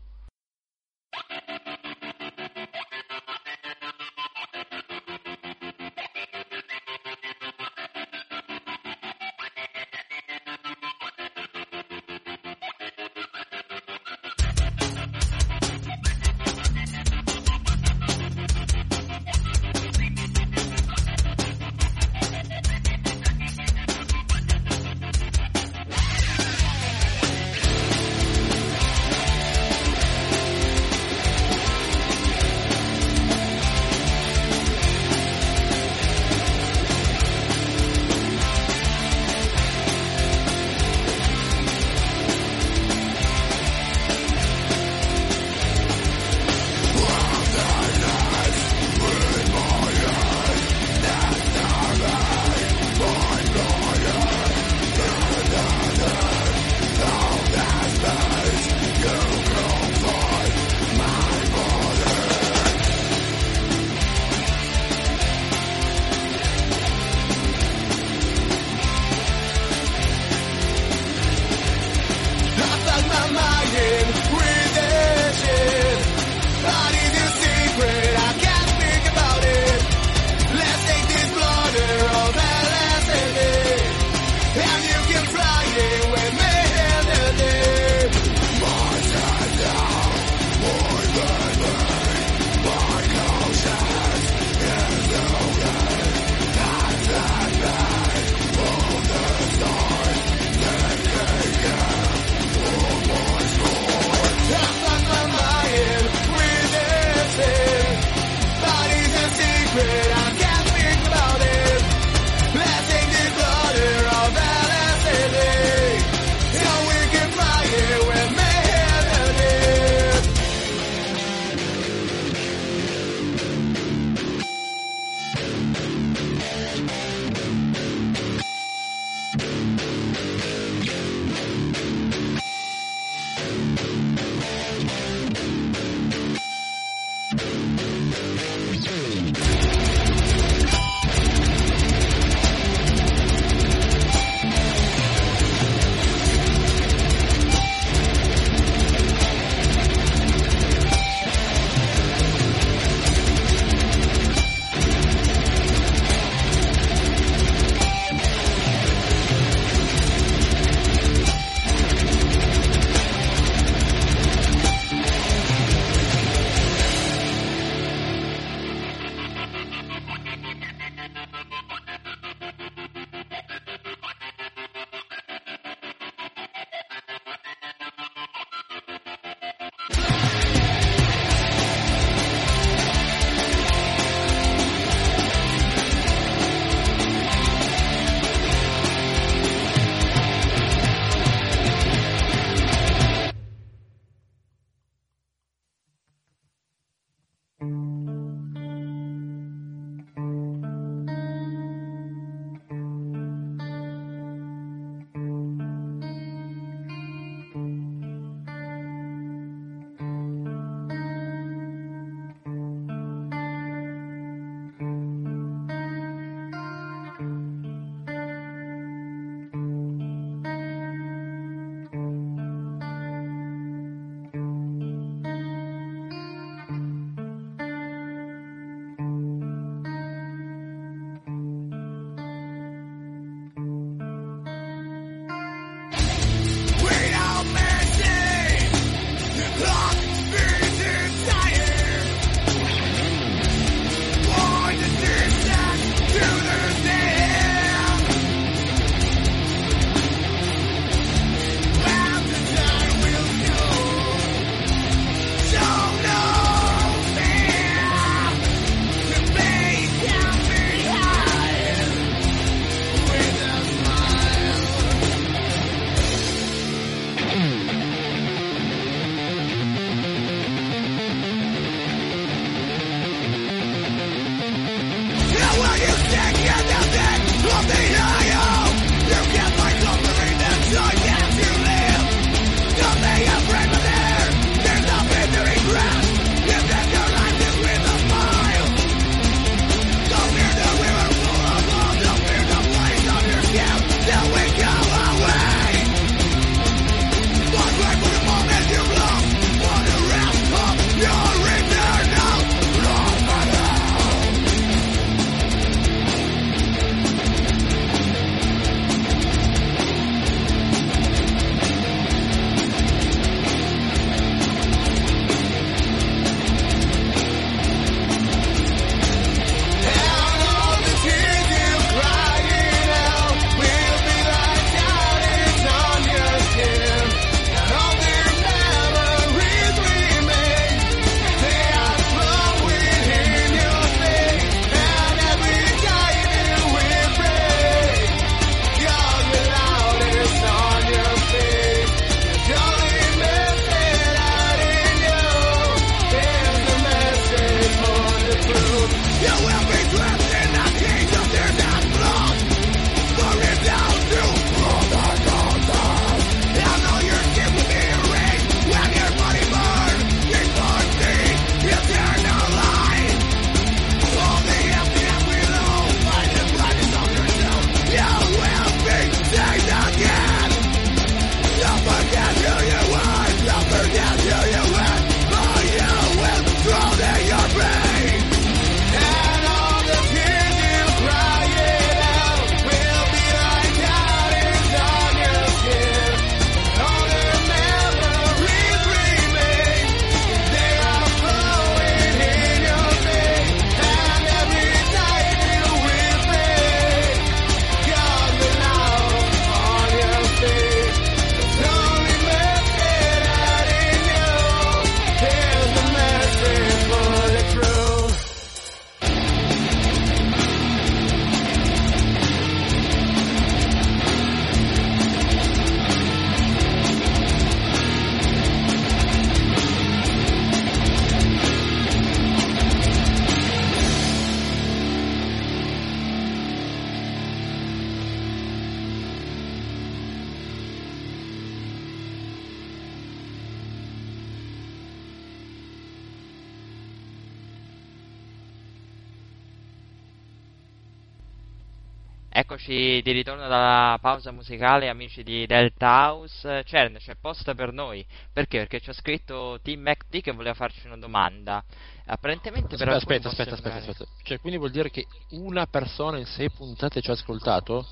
Eccoci di ritorno dalla pausa musicale, amici di Delta House. Cern, c'è posta per noi. Perché? Perché ha scritto Team MacD che voleva farci una domanda. Apparentemente aspetta, per aspetta, aspetta, aspetta, aspetta. Cioè, quindi vuol dire che una persona in sei puntate ci ha ascoltato?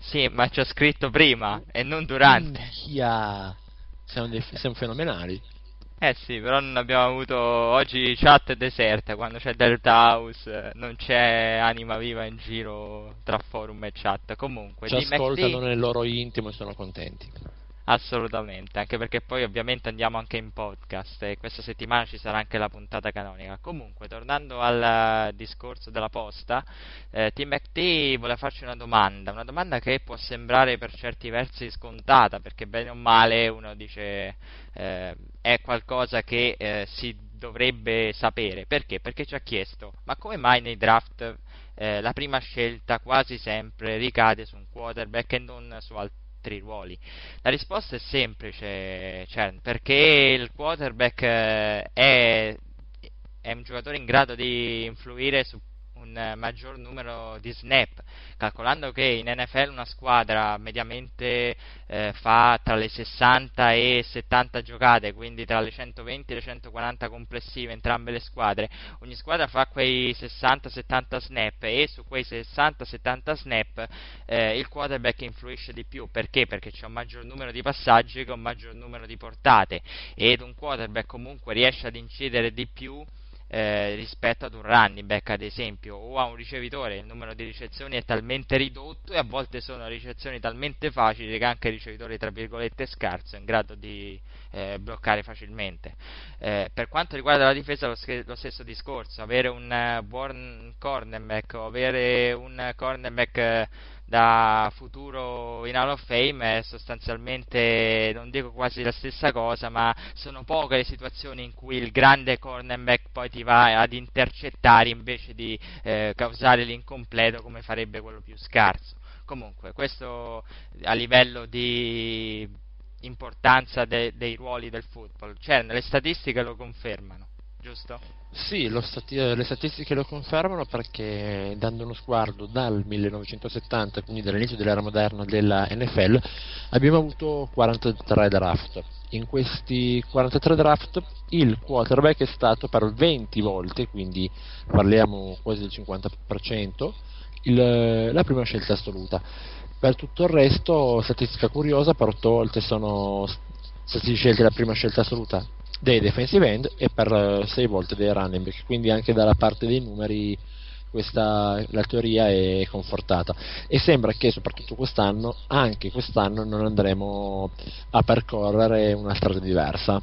Sì, ma ci ha scritto prima e non durante. Minchia. Siamo, dei, siamo fenomenali. Eh sì, però non abbiamo avuto oggi chat deserta, quando c'è Delta House non c'è anima viva in giro tra forum e chat. Comunque, ci ascoltano nel loro intimo e sono contenti. Assolutamente, anche perché poi ovviamente andiamo anche in podcast e questa settimana ci sarà anche la puntata canonica. Comunque, tornando al discorso della posta, eh, Team McT vuole farci una domanda, una domanda che può sembrare per certi versi scontata, perché bene o male uno dice eh, è qualcosa che eh, si dovrebbe sapere. Perché? Perché ci ha chiesto, ma come mai nei draft eh, la prima scelta quasi sempre ricade su un quarterback e non su altri ruoli? La risposta è semplice, Cern, perché il quarterback eh, è, è un giocatore in grado di influire su un maggior numero di snap, calcolando che in NFL una squadra mediamente eh, fa tra le 60 e 70 giocate, quindi tra le 120 e le 140 complessive entrambe le squadre, ogni squadra fa quei 60-70 snap e su quei 60-70 snap eh, il quarterback influisce di più, perché? Perché c'è un maggior numero di passaggi con un maggior numero di portate ed un quarterback comunque riesce ad incidere di più eh, rispetto ad un running back ad esempio o a un ricevitore il numero di ricezioni è talmente ridotto e a volte sono ricezioni talmente facili che anche il ricevitore tra virgolette scarso è in grado di eh, bloccare facilmente. Eh, per quanto riguarda la difesa lo, lo stesso discorso avere un uh, buon cornerback o avere un cornerback da futuro in Hall of Fame è sostanzialmente, non dico quasi la stessa cosa, ma sono poche le situazioni in cui il grande cornerback poi ti va ad intercettare invece di eh, causare l'incompleto come farebbe quello più scarso. Comunque, questo a livello di importanza de- dei ruoli del football, cioè le statistiche lo confermano, giusto? Sì, stati- le statistiche lo confermano perché dando uno sguardo dal 1970, quindi dall'inizio dell'era moderna della NFL, abbiamo avuto 43 draft. In questi 43 draft il quarterback è stato per 20 volte, quindi parliamo quasi del 50%, il, la prima scelta assoluta. Per tutto il resto, statistica curiosa, per 8 volte sono stati scelti la prima scelta assoluta dei defensive end e per 6 eh, volte dei running back, quindi anche dalla parte dei numeri questa, la teoria è confortata e sembra che soprattutto quest'anno, anche quest'anno non andremo a percorrere una strada diversa.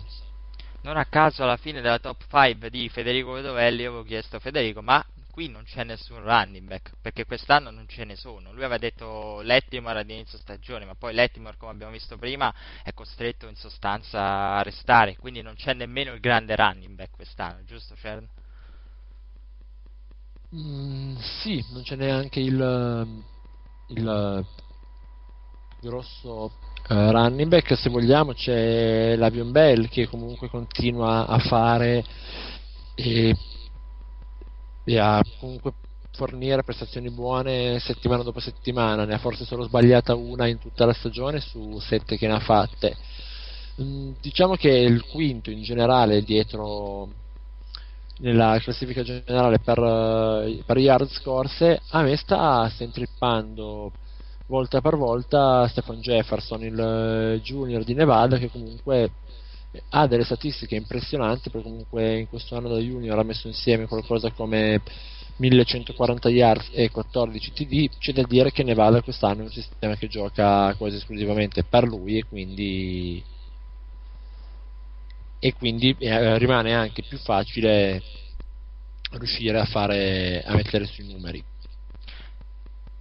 Non a caso alla fine della top 5 di Federico Vedovelli avevo chiesto Federico ma qui non c'è nessun running back, perché quest'anno non ce ne sono. Lui aveva detto Lettimore ad inizio stagione, ma poi Lettimore, come abbiamo visto prima, è costretto in sostanza a restare, quindi non c'è nemmeno il grande running back quest'anno, giusto Cern? Mm, sì, non c'è neanche il, il grosso uh, running back, se vogliamo c'è l'Avion Bell che comunque continua a fare e e a comunque fornire prestazioni buone settimana dopo settimana, ne ha forse solo sbagliata una in tutta la stagione su sette che ne ha fatte. Mm, diciamo che il quinto in generale dietro nella classifica generale per, eh, per yard scorse a me sta intrippando volta per volta Stefan Jefferson il eh, junior di Nevada che comunque ha delle statistiche impressionanti perché comunque in questo anno da junior ha messo insieme qualcosa come 1140 yards e 14 TD c'è da dire che Nevada quest'anno è un sistema che gioca quasi esclusivamente per lui e quindi e quindi eh, rimane anche più facile riuscire a fare a mettere sui numeri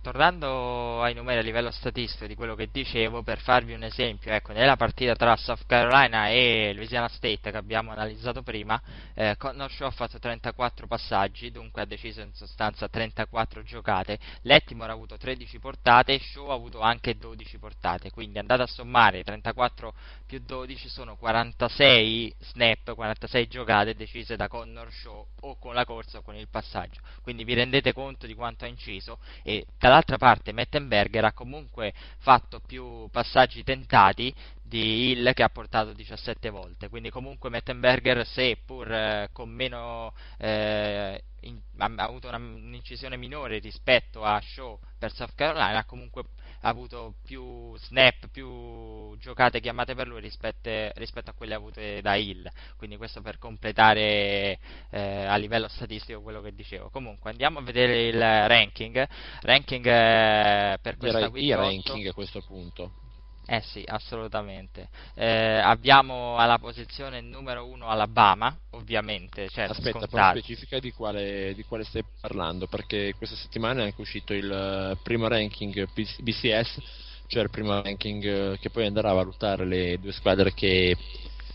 tornando ai numeri a livello statistico di quello che dicevo, per farvi un esempio, ecco, nella partita tra South Carolina e Louisiana State che abbiamo analizzato prima, eh, Connor Shaw ha fatto 34 passaggi, dunque ha deciso in sostanza 34 giocate, Lettimore ha avuto 13 portate e Shaw ha avuto anche 12 portate, quindi andate a sommare 34 più 12 sono 46 snap, 46 giocate decise da Connor Shaw o con la corsa o con il passaggio, quindi vi rendete conto di quanto ha inciso e dalla dall'altra parte Mettenberger ha comunque fatto più passaggi tentati di Hill che ha portato 17 volte, quindi comunque Mettenberger seppur eh, con meno eh, in, ha, avuto una, un'incisione minore rispetto a Shaw per South Carolina, ha comunque avuto più snap, più giocate chiamate per lui rispetto, rispetto a quelle avute da Hill. Quindi questo per completare eh, a livello statistico quello che dicevo. Comunque andiamo a vedere il ranking. Ranking eh, per questa Direi i ranking a questo punto. Eh sì, assolutamente. Eh, abbiamo alla posizione numero uno Alabama, ovviamente. Certo, Aspetta, poi specifica di quale, di quale, stai parlando, perché questa settimana è anche uscito il eh, primo ranking BCS, cioè il primo ranking eh, che poi andrà a valutare le due squadre che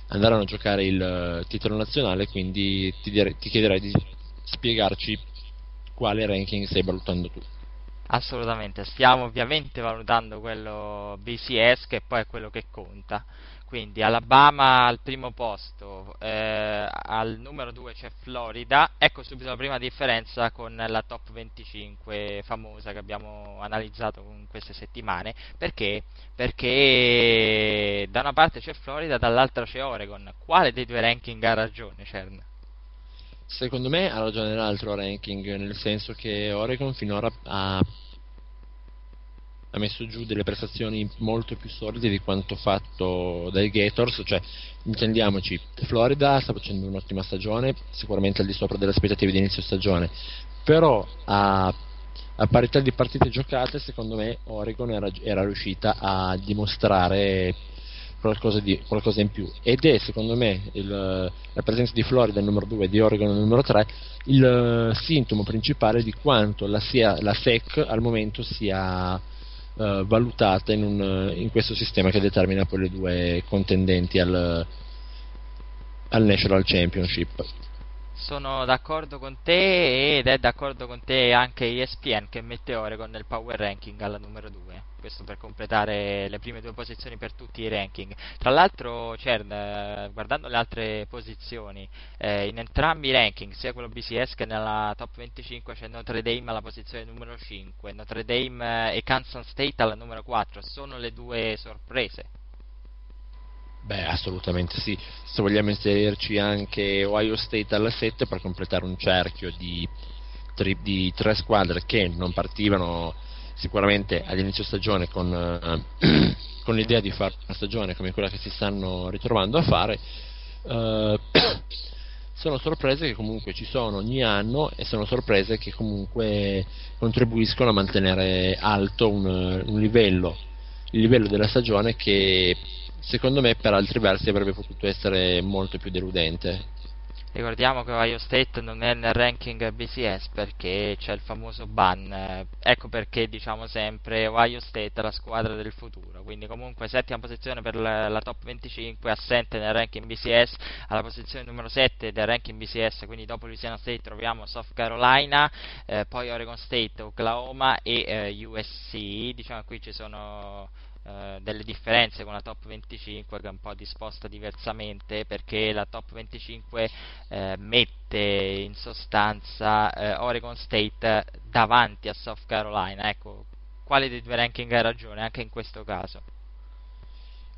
andranno a giocare il eh, titolo nazionale, quindi ti, direi, ti chiederei di spiegarci quale ranking stai valutando tu. Assolutamente, stiamo ovviamente valutando quello BCS che poi è quello che conta. Quindi Alabama al primo posto, eh, al numero 2 c'è Florida. Ecco subito la prima differenza con la top 25 famosa che abbiamo analizzato in queste settimane. Perché? Perché da una parte c'è Florida, dall'altra c'è Oregon. Quale dei due ranking ha ragione, Cern? Secondo me ha ragione l'altro ranking, nel senso che Oregon finora ha, ha, messo giù delle prestazioni molto più solide di quanto fatto dai Gators, cioè intendiamoci, Florida sta facendo un'ottima stagione, sicuramente al di sopra delle aspettative di inizio stagione, però a, a parità di partite giocate secondo me Oregon era, era riuscita a dimostrare qualcosa, di, qualcosa, in più. Ed è secondo me il, la presenza di Florida numero 2 e di Oregon numero 3 il uh, sintomo principale di quanto la, sia, la SEC al momento sia uh, valutata in, un, in, questo sistema che determina poi le due contendenti al, al National Championship sono d'accordo con te ed è d'accordo con te anche ESPN che mette Oregon nel power ranking alla numero 2 questo per completare le prime due posizioni per tutti i ranking. Tra l'altro Cern guardando le altre posizioni eh, in entrambi i ranking sia quello BCS che nella top 25 c'è Notre Dame alla posizione numero 5 Notre Dame eh, e Kansas State alla numero 4 sono le due sorprese Beh, assolutamente sì. Se vogliamo inserirci anche Ohio State alla 7 per completare un cerchio di, tri, di tre squadre che non partivano sicuramente all'inizio stagione con, uh, con, l'idea di fare una stagione come quella che si stanno ritrovando a fare, uh, sono sorprese che comunque ci sono ogni anno e sono sorprese che comunque contribuiscono a mantenere alto un, un livello, il livello della stagione che secondo me per altri versi avrebbe potuto essere molto più deludente. Ricordiamo che Ohio State non è nel ranking BCS perché c'è il famoso ban, ecco perché diciamo sempre Ohio State è la squadra del futuro, quindi comunque settima posizione per la, top 25, assente nel ranking BCS, alla posizione numero 7 del ranking BCS, quindi dopo Louisiana State troviamo South Carolina, eh, poi Oregon State, Oklahoma e eh, USC, diciamo qui ci sono eh, delle differenze con la top 25 che è un po' disposta diversamente perché la top 25 eh, mette in sostanza eh, Oregon State davanti a South Carolina. Ecco quale dei due ranking ha ragione anche in questo caso?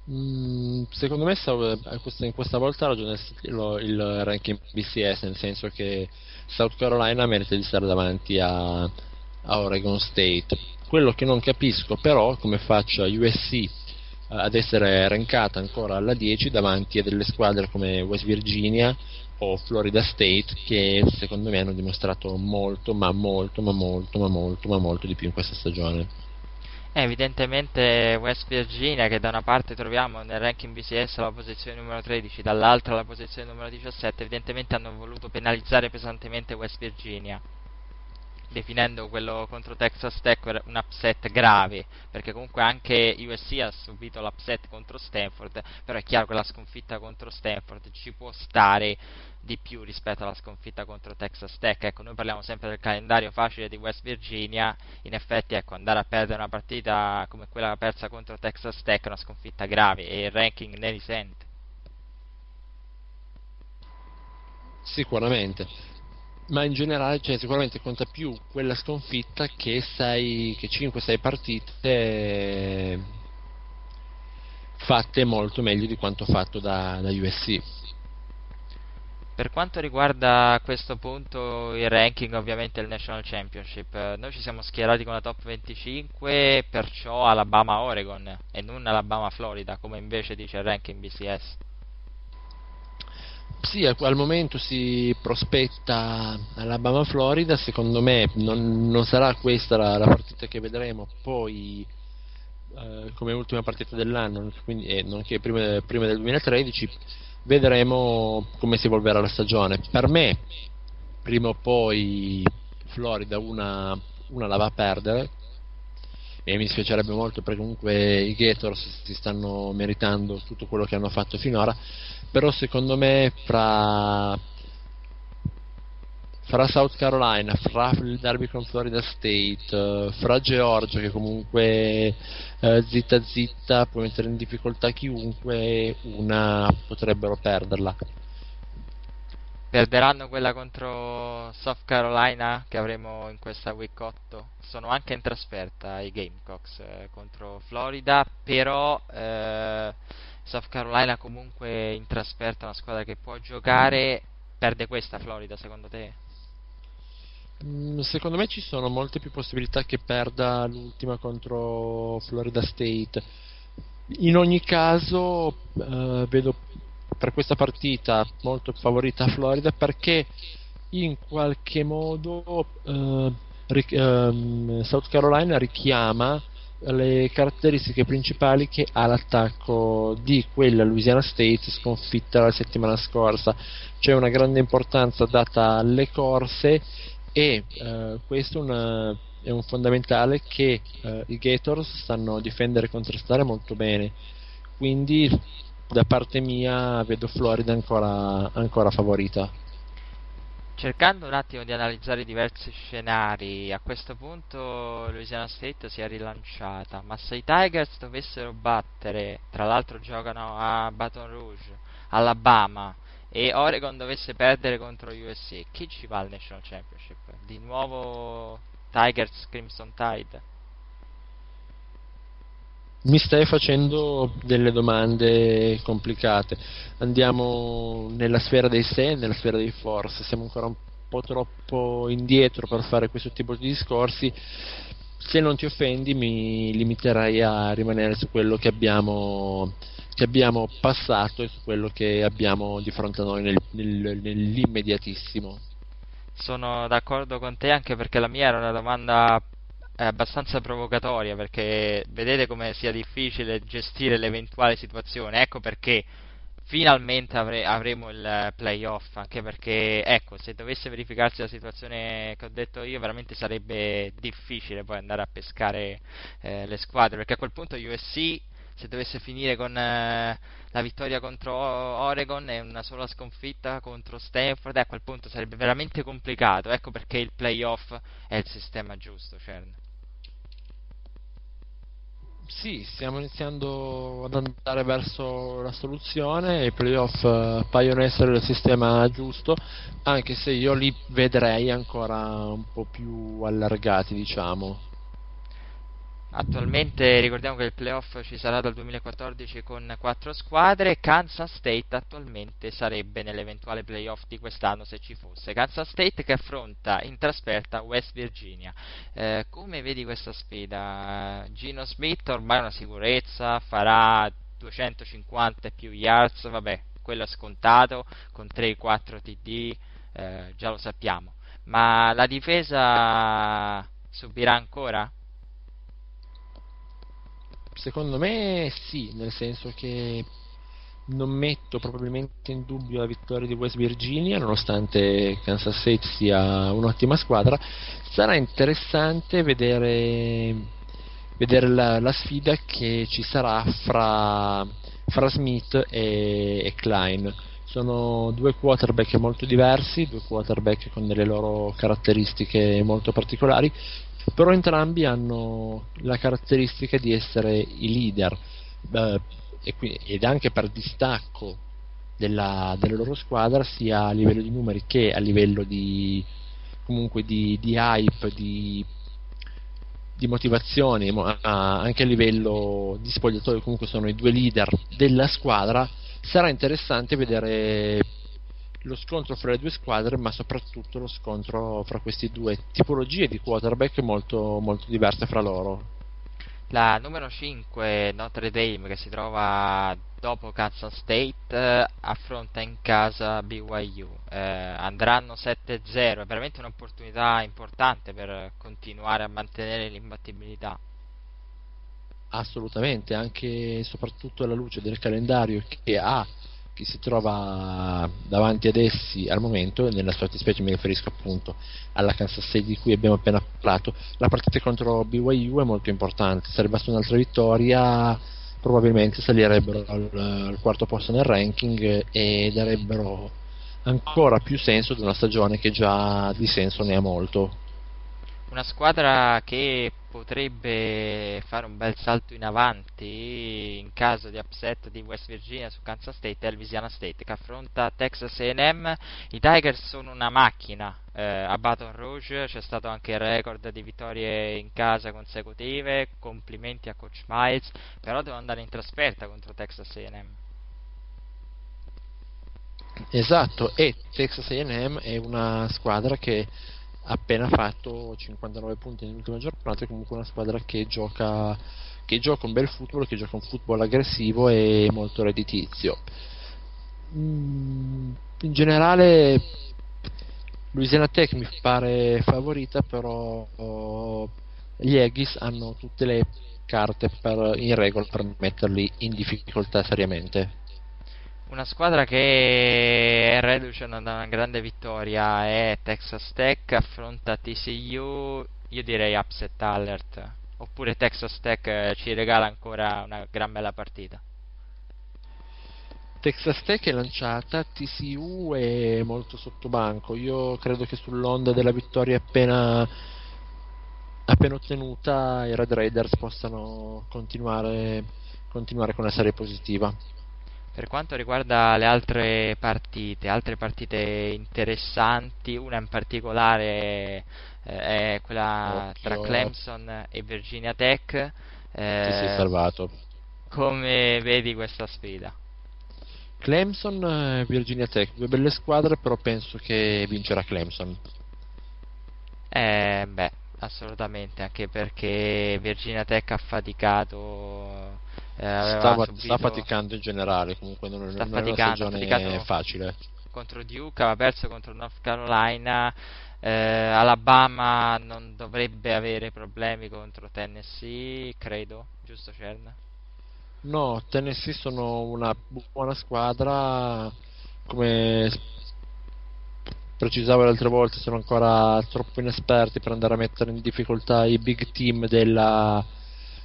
Mm, secondo me eh, in questa volta ha ragione il ranking BCS nel senso che South Carolina merita di stare davanti a, a Oregon State quello che non capisco però come faccia USC eh, ad essere rankata ancora alla 10 davanti a delle squadre come West Virginia o Florida State che secondo me hanno dimostrato molto ma molto ma molto ma molto ma molto di più in questa stagione. Eh, evidentemente West Virginia che da una parte troviamo nel ranking BCS alla posizione numero 13 dall'altra alla posizione numero 17 evidentemente hanno voluto penalizzare pesantemente West Virginia definendo quello contro Texas Tech un upset grave, perché comunque anche USC ha subito l'upset contro Stanford, però è chiaro che la sconfitta contro Stanford ci può stare di più rispetto alla sconfitta contro Texas Tech. Ecco, noi parliamo sempre del calendario facile di West Virginia, in effetti ecco, andare a perdere una partita come quella persa contro Texas Tech è una sconfitta grave e il ranking ne risente. Sicuramente ma in generale cioè, sicuramente conta più quella sconfitta che, che 5-6 partite fatte molto meglio di quanto fatto da, da USC. Per quanto riguarda a questo punto il ranking, ovviamente il National Championship, noi ci siamo schierati con la top 25, perciò Alabama-Oregon e non Alabama-Florida, come invece dice il ranking BCS. Sì, al momento si prospetta Alabama-Florida, secondo me non, non sarà questa la, la, partita che vedremo, poi eh, come ultima partita dell'anno, quindi, eh, nonché prima, prima del 2013 vedremo come si evolverà la stagione. Per me, prima o poi Florida una, una la va a perdere. E mi spiacerebbe molto perché comunque i Gators si stanno meritando tutto quello che hanno fatto finora, però secondo me fra fra South Carolina, fra il derby con Florida State, uh, fra Georgia che comunque uh, zitta zitta può mettere in difficoltà chiunque, una potrebbero perderla. Perderanno quella contro South Carolina che avremo in questa week 8. Sono anche in trasferta i Gamecocks eh, contro Florida, però eh, South Carolina comunque in trasferta una squadra che può giocare. Perde questa Florida secondo te? Mm, secondo me ci sono molte più possibilità che perda l'ultima contro Florida State. In ogni caso, eh, vedo per questa partita molto favorita Florida perché in qualche modo eh, ehm, South Carolina richiama le caratteristiche principali che ha l'attacco di quella Louisiana State sconfitta la settimana scorsa. C'è una grande importanza data alle corse e eh, questo è, una, è, un fondamentale che eh, i Gators stanno a difendere e contrastare molto bene quindi da parte mia vedo Florida ancora, ancora favorita cercando un attimo di analizzare diversi scenari, a questo punto Louisiana State si è rilanciata, ma se i Tigers dovessero battere, tra l'altro giocano a Baton Rouge, Alabama, e Oregon dovesse perdere contro USC, chi ci va al National Championship? Di nuovo Tigers Crimson Tide? Mi stai facendo delle domande complicate. Andiamo nella sfera dei se nella sfera dei force. Siamo ancora un po' troppo indietro per fare questo tipo di discorsi. Se non ti offendi, mi limiterai a rimanere su quello che abbiamo che abbiamo passato e su quello che abbiamo di fronte a noi nel, nel, nell'immediatissimo. Sono d'accordo con te anche perché la mia era una domanda abbastanza provocatoria perché vedete come sia difficile gestire l'eventuale situazione, ecco perché finalmente avre- avremo il playoff, anche perché ecco, se dovesse verificarsi la situazione che ho detto io, veramente sarebbe difficile poi andare a pescare eh, le squadre, perché a quel punto USC se dovesse finire con eh, la vittoria contro Oregon e una sola sconfitta contro Stanford, a quel punto sarebbe veramente complicato. Ecco perché il playoff è il sistema giusto, Cern. Sì, stiamo iniziando ad andare verso la soluzione, i playoff eh, paiono essere il sistema giusto, anche se io li vedrei ancora un po' più allargati, diciamo. Attualmente ricordiamo che il playoff ci sarà dal 2014 con quattro squadre. Kansas State attualmente sarebbe nell'eventuale playoff di quest'anno se ci fosse. Kansas State che affronta in trasferta West Virginia. Eh, come vedi questa sfida? Gino Smith ormai è una sicurezza, farà 250 e più yards, vabbè, quello è scontato con 3-4 TD, eh, già lo sappiamo. Ma la difesa subirà ancora? Secondo me sì, nel senso che non metto probabilmente in dubbio la vittoria di West Virginia, nonostante Kansas State sia un'ottima squadra. Sarà interessante vedere, vedere la, la, sfida che ci sarà fra, fra Smith e, e Klein. Sono due quarterback molto diversi, due quarterback con delle loro caratteristiche molto particolari però entrambi hanno la caratteristica di essere i leader eh, ed anche per distacco della, della, loro squadra sia a livello di numeri che a livello di comunque di, di hype, di, di motivazioni, anche a livello di spogliatoio comunque sono i due leader della squadra, sarà interessante vedere lo scontro fra le due squadre, ma soprattutto lo scontro fra queste due tipologie di quarterback molto, molto diverse fra loro. La numero 5 Notre Dame che si trova dopo Kansas State eh, affronta in casa BYU. Eh, andranno 7-0, è veramente un'opportunità importante per continuare a mantenere l'imbattibilità. Assolutamente, anche e soprattutto alla luce del calendario che ha chi si trova davanti ad essi al momento, nella sua fattispecie mi riferisco appunto alla Kansas State di cui abbiamo appena parlato, la partita contro BYU è molto importante, sarebbe basta un'altra vittoria probabilmente salirebbero al, al, quarto posto nel ranking e darebbero ancora più senso ad una stagione che già di senso ne ha molto. Una squadra che potrebbe fare un bel salto in avanti in caso di upset di West Virginia su Kansas State e Louisiana State che affronta Texas A&M i Tigers sono una macchina eh, a Baton Rouge c'è stato anche il record di vittorie in casa consecutive complimenti a coach Miles però devono andare in trasferta contro Texas A&M esatto e Texas A&M è una squadra che appena fatto 59 punti nell'ultima giornata, è comunque una squadra che gioca, che gioca un bel football, che gioca un football aggressivo e molto redditizio. Mm, in generale Louisiana Tech mi pare favorita, però oh, gli Aggies hanno tutte le carte per, in regola per metterli in difficoltà seriamente. Una squadra che è reduce da una grande vittoria è Texas Tech, affronta TCU, io direi upset alert, oppure Texas Tech eh, ci regala ancora una gran bella partita. Texas Tech è lanciata, TCU è molto sottobanco, io credo che sull'onda della vittoria appena, appena ottenuta i Red Raiders possano continuare, continuare con la serie positiva. Per quanto riguarda le altre partite, altre partite interessanti, una in particolare eh, è quella Occhio. tra Clemson e Virginia Tech. Eh, Ti sei salvato. Come vedi questa sfida? Clemson e Virginia Tech, due belle squadre, però penso che vincerà Clemson. Eh, beh, assolutamente, anche perché Virginia Tech ha faticato eh, sta, sta, faticando in generale, comunque non, sta non faticando, è una stagione facile. Contro Duke, aveva perso contro North Carolina, eh, Alabama non dovrebbe avere problemi contro Tennessee, credo, giusto Cern? No, Tennessee sono una buona squadra, come precisavo le altre volte, sono ancora troppo inesperti per andare a mettere in difficoltà i big team della,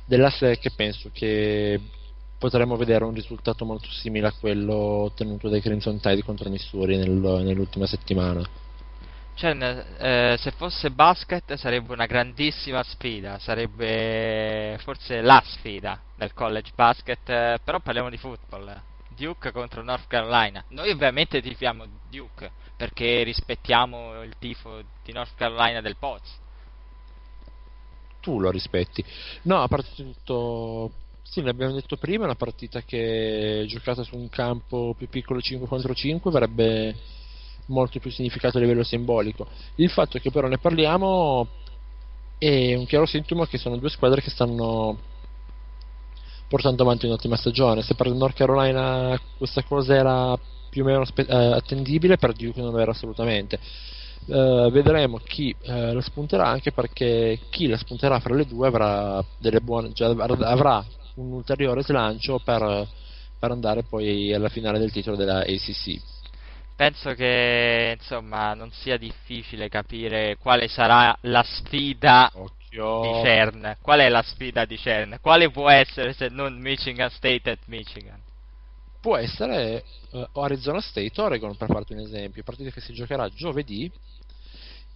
della SEC penso che potremmo vedere un risultato molto simile a quello ottenuto dai Crimson Tide contro Missouri nel, nell'ultima settimana. Cioè, eh, se fosse basket sarebbe una grandissima sfida, sarebbe forse la sfida del college basket, eh, però parliamo di football. Duke contro North Carolina. Noi ovviamente tifiamo Duke perché rispettiamo il tifo di North Carolina del Poz tu lo rispetti. No, a parte tutto, sì, l'abbiamo detto prima, una partita che giocata su un campo più piccolo 5 contro 5 avrebbe molto più significato a livello simbolico. Il fatto che però ne parliamo è un chiaro sintomo che sono due squadre che stanno portando avanti un'ottima stagione. Se per North Carolina questa cosa era più o meno aspe- eh, attendibile, per Duke non lo era assolutamente Uh, vedremo chi uh, la spunterà anche perché chi la spunterà fra le due avrà, buone, cioè, avrà un ulteriore slancio per, per, andare poi alla finale del titolo della ACC. Penso che insomma non sia difficile capire quale sarà la sfida Occhio. di CERN. Qual è la sfida di CERN? Quale può essere se non Michigan State at Michigan? Può essere uh, Arizona State Oregon per farti un esempio, partita che si giocherà giovedì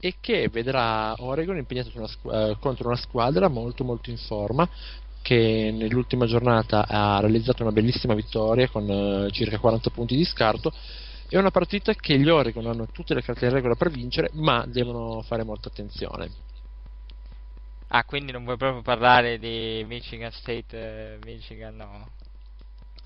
e che vedrà Oregon impegnato una uh, contro una squadra molto molto in forma che nell'ultima giornata ha realizzato una bellissima vittoria con uh, circa 40 punti di scarto. È una partita che gli Oregon hanno tutte le carte in regola per vincere, ma devono fare molta attenzione. Ah, quindi non vuoi proprio parlare di Michigan State, eh, Michigan no.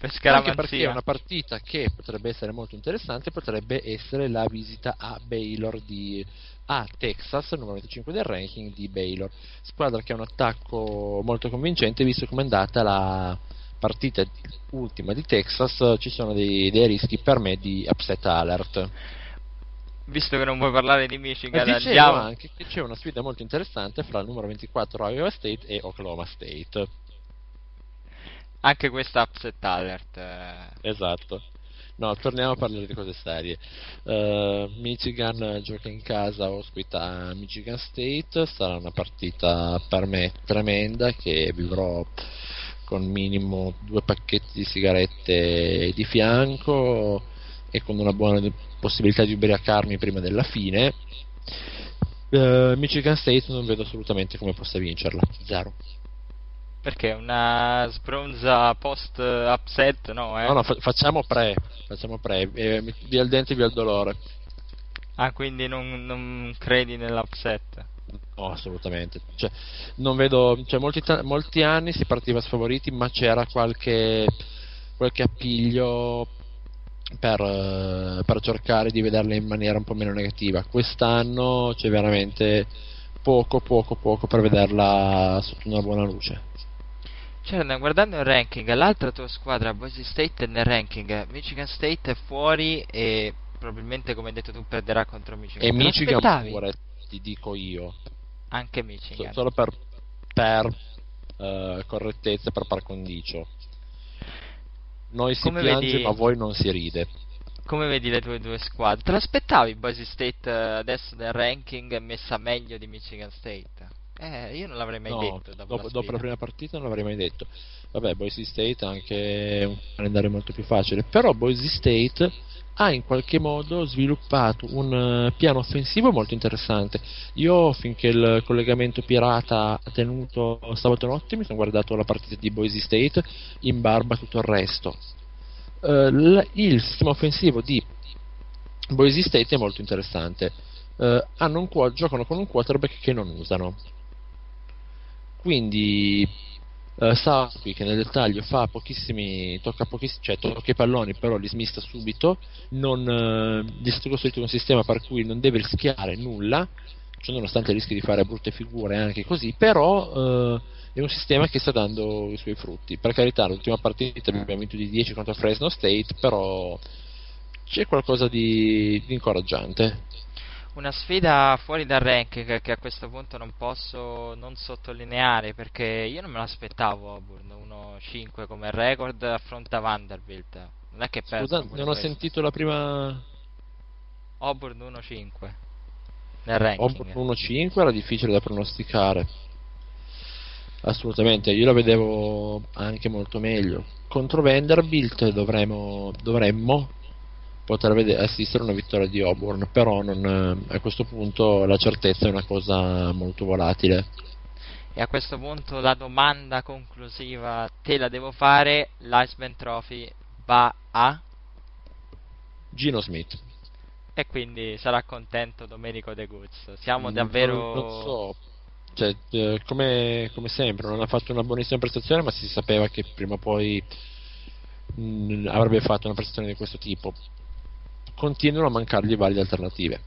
Per Anche perché è una partita che potrebbe essere molto interessante, potrebbe essere la visita a Baylor di a Texas, numero 25 del ranking di Baylor, squadra che ha un attacco molto convincente visto come è andata la partita ultima di Texas, ci sono dei, dei rischi per me di upset alert. Visto che non vuoi parlare di Michigan, e andiamo anche che c'è una sfida molto interessante fra il numero 24 Iowa State e Oklahoma State. Anche questa upset alert. Eh. Esatto. No, torniamo a parlare di cose serie. Uh, Michigan gioca in casa, ospita Michigan State, sarà una partita per me tremenda che vivrò con minimo due pacchetti di sigarette di fianco e con una buona possibilità di ubriacarmi prima della fine. Uh, Michigan State non vedo assolutamente come possa vincerla, zero. Perché una sbronza post upset, no? Eh? No, no, fa- facciamo pre, facciamo pre, eh, via il dente, via il dolore. Ah, quindi non, non credi nell'upset? No, assolutamente. Cioè, non vedo, cioè, molti, molti, anni si partiva sfavoriti, ma c'era qualche, qualche appiglio per, per, cercare di vederle in maniera un po' meno negativa. Quest'anno c'è veramente poco, poco, poco per vederla sotto una buona luce. Cioè, guardando il ranking, l'altra tua squadra, Boise State, è nel ranking. Michigan State è fuori e probabilmente, come hai detto tu, perderà contro Michigan. E Te Michigan pure, ti dico io. Anche Michigan. So, solo per, per uh, correttezza, per par condicio. Noi si come piange, vedi... ma voi non si ride. Come vedi le tue due squadre? Te l'aspettavi Boise State eh, adesso nel ranking messa meglio di Michigan State? Eh, io non l'avrei mai no, detto. Dopo, la dopo la prima partita non l'avrei mai detto. Vabbè, Boise State ha anche un calendario molto più facile, però Boise State ha in qualche modo sviluppato un uh, piano offensivo molto interessante. Io finché il collegamento pirata ha tenuto sabato notte mi sono guardato la partita di Boise State in barba tutto il resto. Uh, il sistema offensivo di Boise State è molto interessante. Uh, un, giocano con un quarterback che non usano quindi eh, Sarpi che nel dettaglio fa pochissimi tocca pochissimi cioè tocca i palloni però li smista subito. Non, eh, costruito un sistema per cui non deve rischiare nulla cioè nonostante rischi di fare brutte figure anche così però eh, è un sistema che sta dando i suoi frutti. Per carità l'ultima partita abbiamo vinto di 10 contro Fresno State però c'è qualcosa di, di incoraggiante una sfida fuori dal ranking che a questo punto non posso non sottolineare perché io non me l'aspettavo Auburn 1-5 come record affronta Vanderbilt. Non è che Scusa, non questo. ho sentito la prima Auburn 1-5 nel ranking. Auburn 1-5 era difficile da pronosticare. Assolutamente io la vedevo anche molto meglio. Contro Vanderbilt dovremmo, dovremmo potrebbe assistere a una vittoria di Auburn, però non, a questo punto la certezza è una cosa molto volatile. E a questo punto la domanda conclusiva te la devo fare, l'Iceman Trophy va a? Gino Smith. E quindi sarà contento Domenico De Guz. Siamo davvero... Non, non so, cioè, eh, come, come, sempre, non ha fatto una buonissima prestazione, ma si sapeva che prima o poi mm, avrebbe fatto una prestazione di questo tipo continuano a mancargli varie alternative.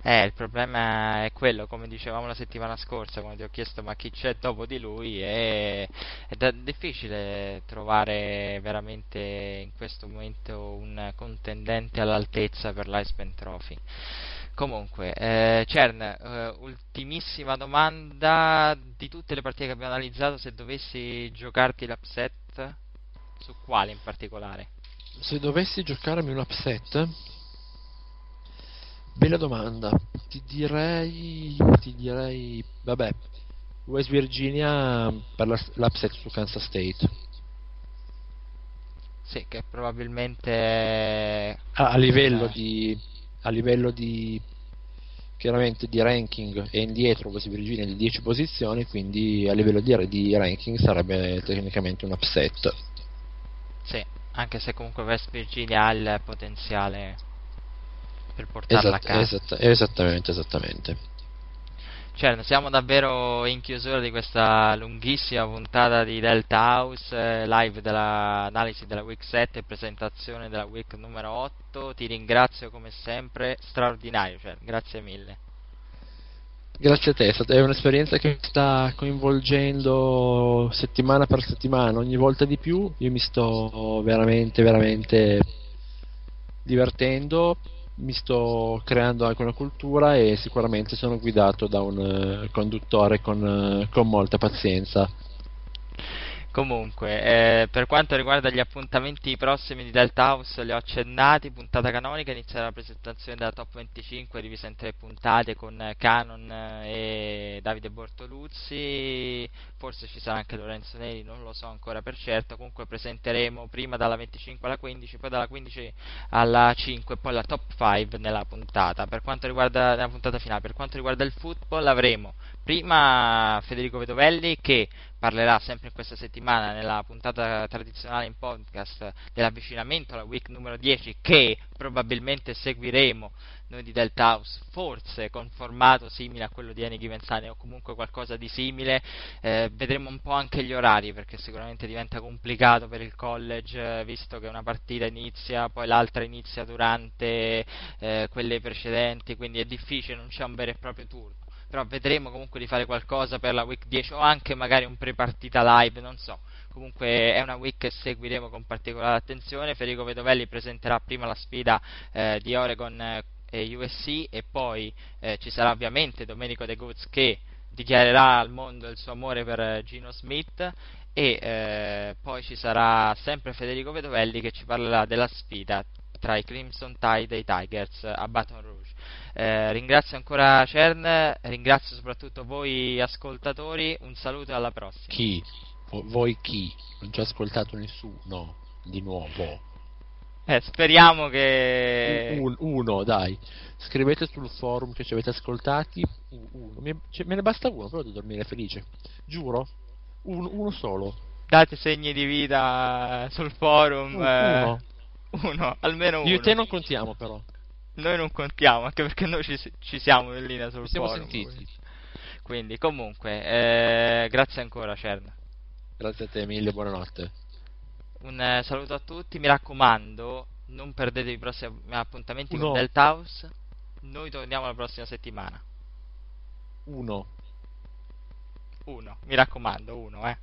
Eh, il problema è quello, come dicevamo la settimana scorsa, quando ti ho chiesto ma chi c'è dopo di lui, è, è da, difficile trovare veramente in questo momento un contendente all'altezza per l'Iceman Trophy. Comunque, eh, Cern, eh, ultimissima domanda, di tutte le partite che abbiamo analizzato, se dovessi giocarti l'upset, su quale in particolare? Se dovessi giocarmi un upset bella domanda ti direi ti direi vabbè West Virginia per l'upset su Kansas State sì che probabilmente a, a livello eh. di a livello di chiaramente di ranking è indietro West Virginia di 10 posizioni, quindi a livello di, di ranking sarebbe tecnicamente un upset. Sì, anche se comunque West Virginia ha il potenziale per portarla Esatt- a casa. esatt- esattamente, esattamente. Certo, siamo davvero in chiusura di questa lunghissima puntata di Delta House, eh, live dell'analisi della week 7 e presentazione della week numero 8. Ti ringrazio come sempre, straordinario, cioè, grazie mille. Grazie a te, è, un'esperienza che mi sta coinvolgendo settimana per settimana, ogni volta di più. Io mi sto veramente, veramente divertendo, mi sto creando anche una cultura e sicuramente sono guidato da un uh, conduttore con, uh, con molta pazienza. Comunque, eh, per quanto riguarda gli appuntamenti prossimi di Delta House, li ho accennati. Puntata canonica inizierà la presentazione della top 25, divisa in tre puntate con Canon e Davide Bortoluzzi. Forse ci sarà anche Lorenzo Neri, non lo so ancora per certo. Comunque, presenteremo prima dalla 25 alla 15, poi dalla 15 alla 5, e poi la top 5 nella puntata. Per quanto riguarda la puntata finale, per quanto riguarda il football, avremo prima Federico Vedovelli che parlerà sempre in questa settimana nella puntata tradizionale in podcast dell'avvicinamento alla week numero 10 che probabilmente seguiremo noi di Delta House, forse con formato simile a quello di Any Given Sunday o comunque qualcosa di simile, eh, vedremo un po' anche gli orari perché sicuramente diventa complicato per il college eh, visto che una partita inizia, poi l'altra inizia durante eh, quelle precedenti, quindi è difficile, non c'è un vero e proprio turno però vedremo comunque di fare qualcosa per la week 10 o anche magari un pre-partita live, non so. Comunque è una week che seguiremo con particolare attenzione. Federico Vedovelli presenterà prima la sfida eh, di Oregon eh, e USC e poi eh, ci sarà ovviamente Domenico De Goods che dichiarerà al mondo il suo amore per eh, Gino Smith e eh, poi ci sarà sempre Federico Vedovelli che ci parlerà della sfida tra i Crimson Tide e i Tigers a Baton Rouge. Eh, ringrazio ancora Cern, ringrazio soprattutto voi ascoltatori, un saluto e alla prossima. Chi? voi chi? Non ci ha ascoltato nessuno di nuovo. Eh, speriamo che... Un, uno, dai. Scrivete sul forum che ci avete ascoltati. Uno. Me, cioè, me ne basta uno, però devo dormire felice. Giuro. Un, uno solo. Date segni di vita sul forum. Un, uno. Uno, almeno uno. Io e te non contiamo però. Noi non contiamo, anche perché noi ci, ci siamo in linea sul ci siamo forum. sentiti. Quindi, quindi comunque, eh, grazie ancora Cern. Grazie a te mille, buonanotte. Un eh, saluto a tutti, mi raccomando, non perdete i prossimi appuntamenti uno. con Delta House. Noi torniamo la prossima settimana. Uno. Uno, mi raccomando, uno, eh.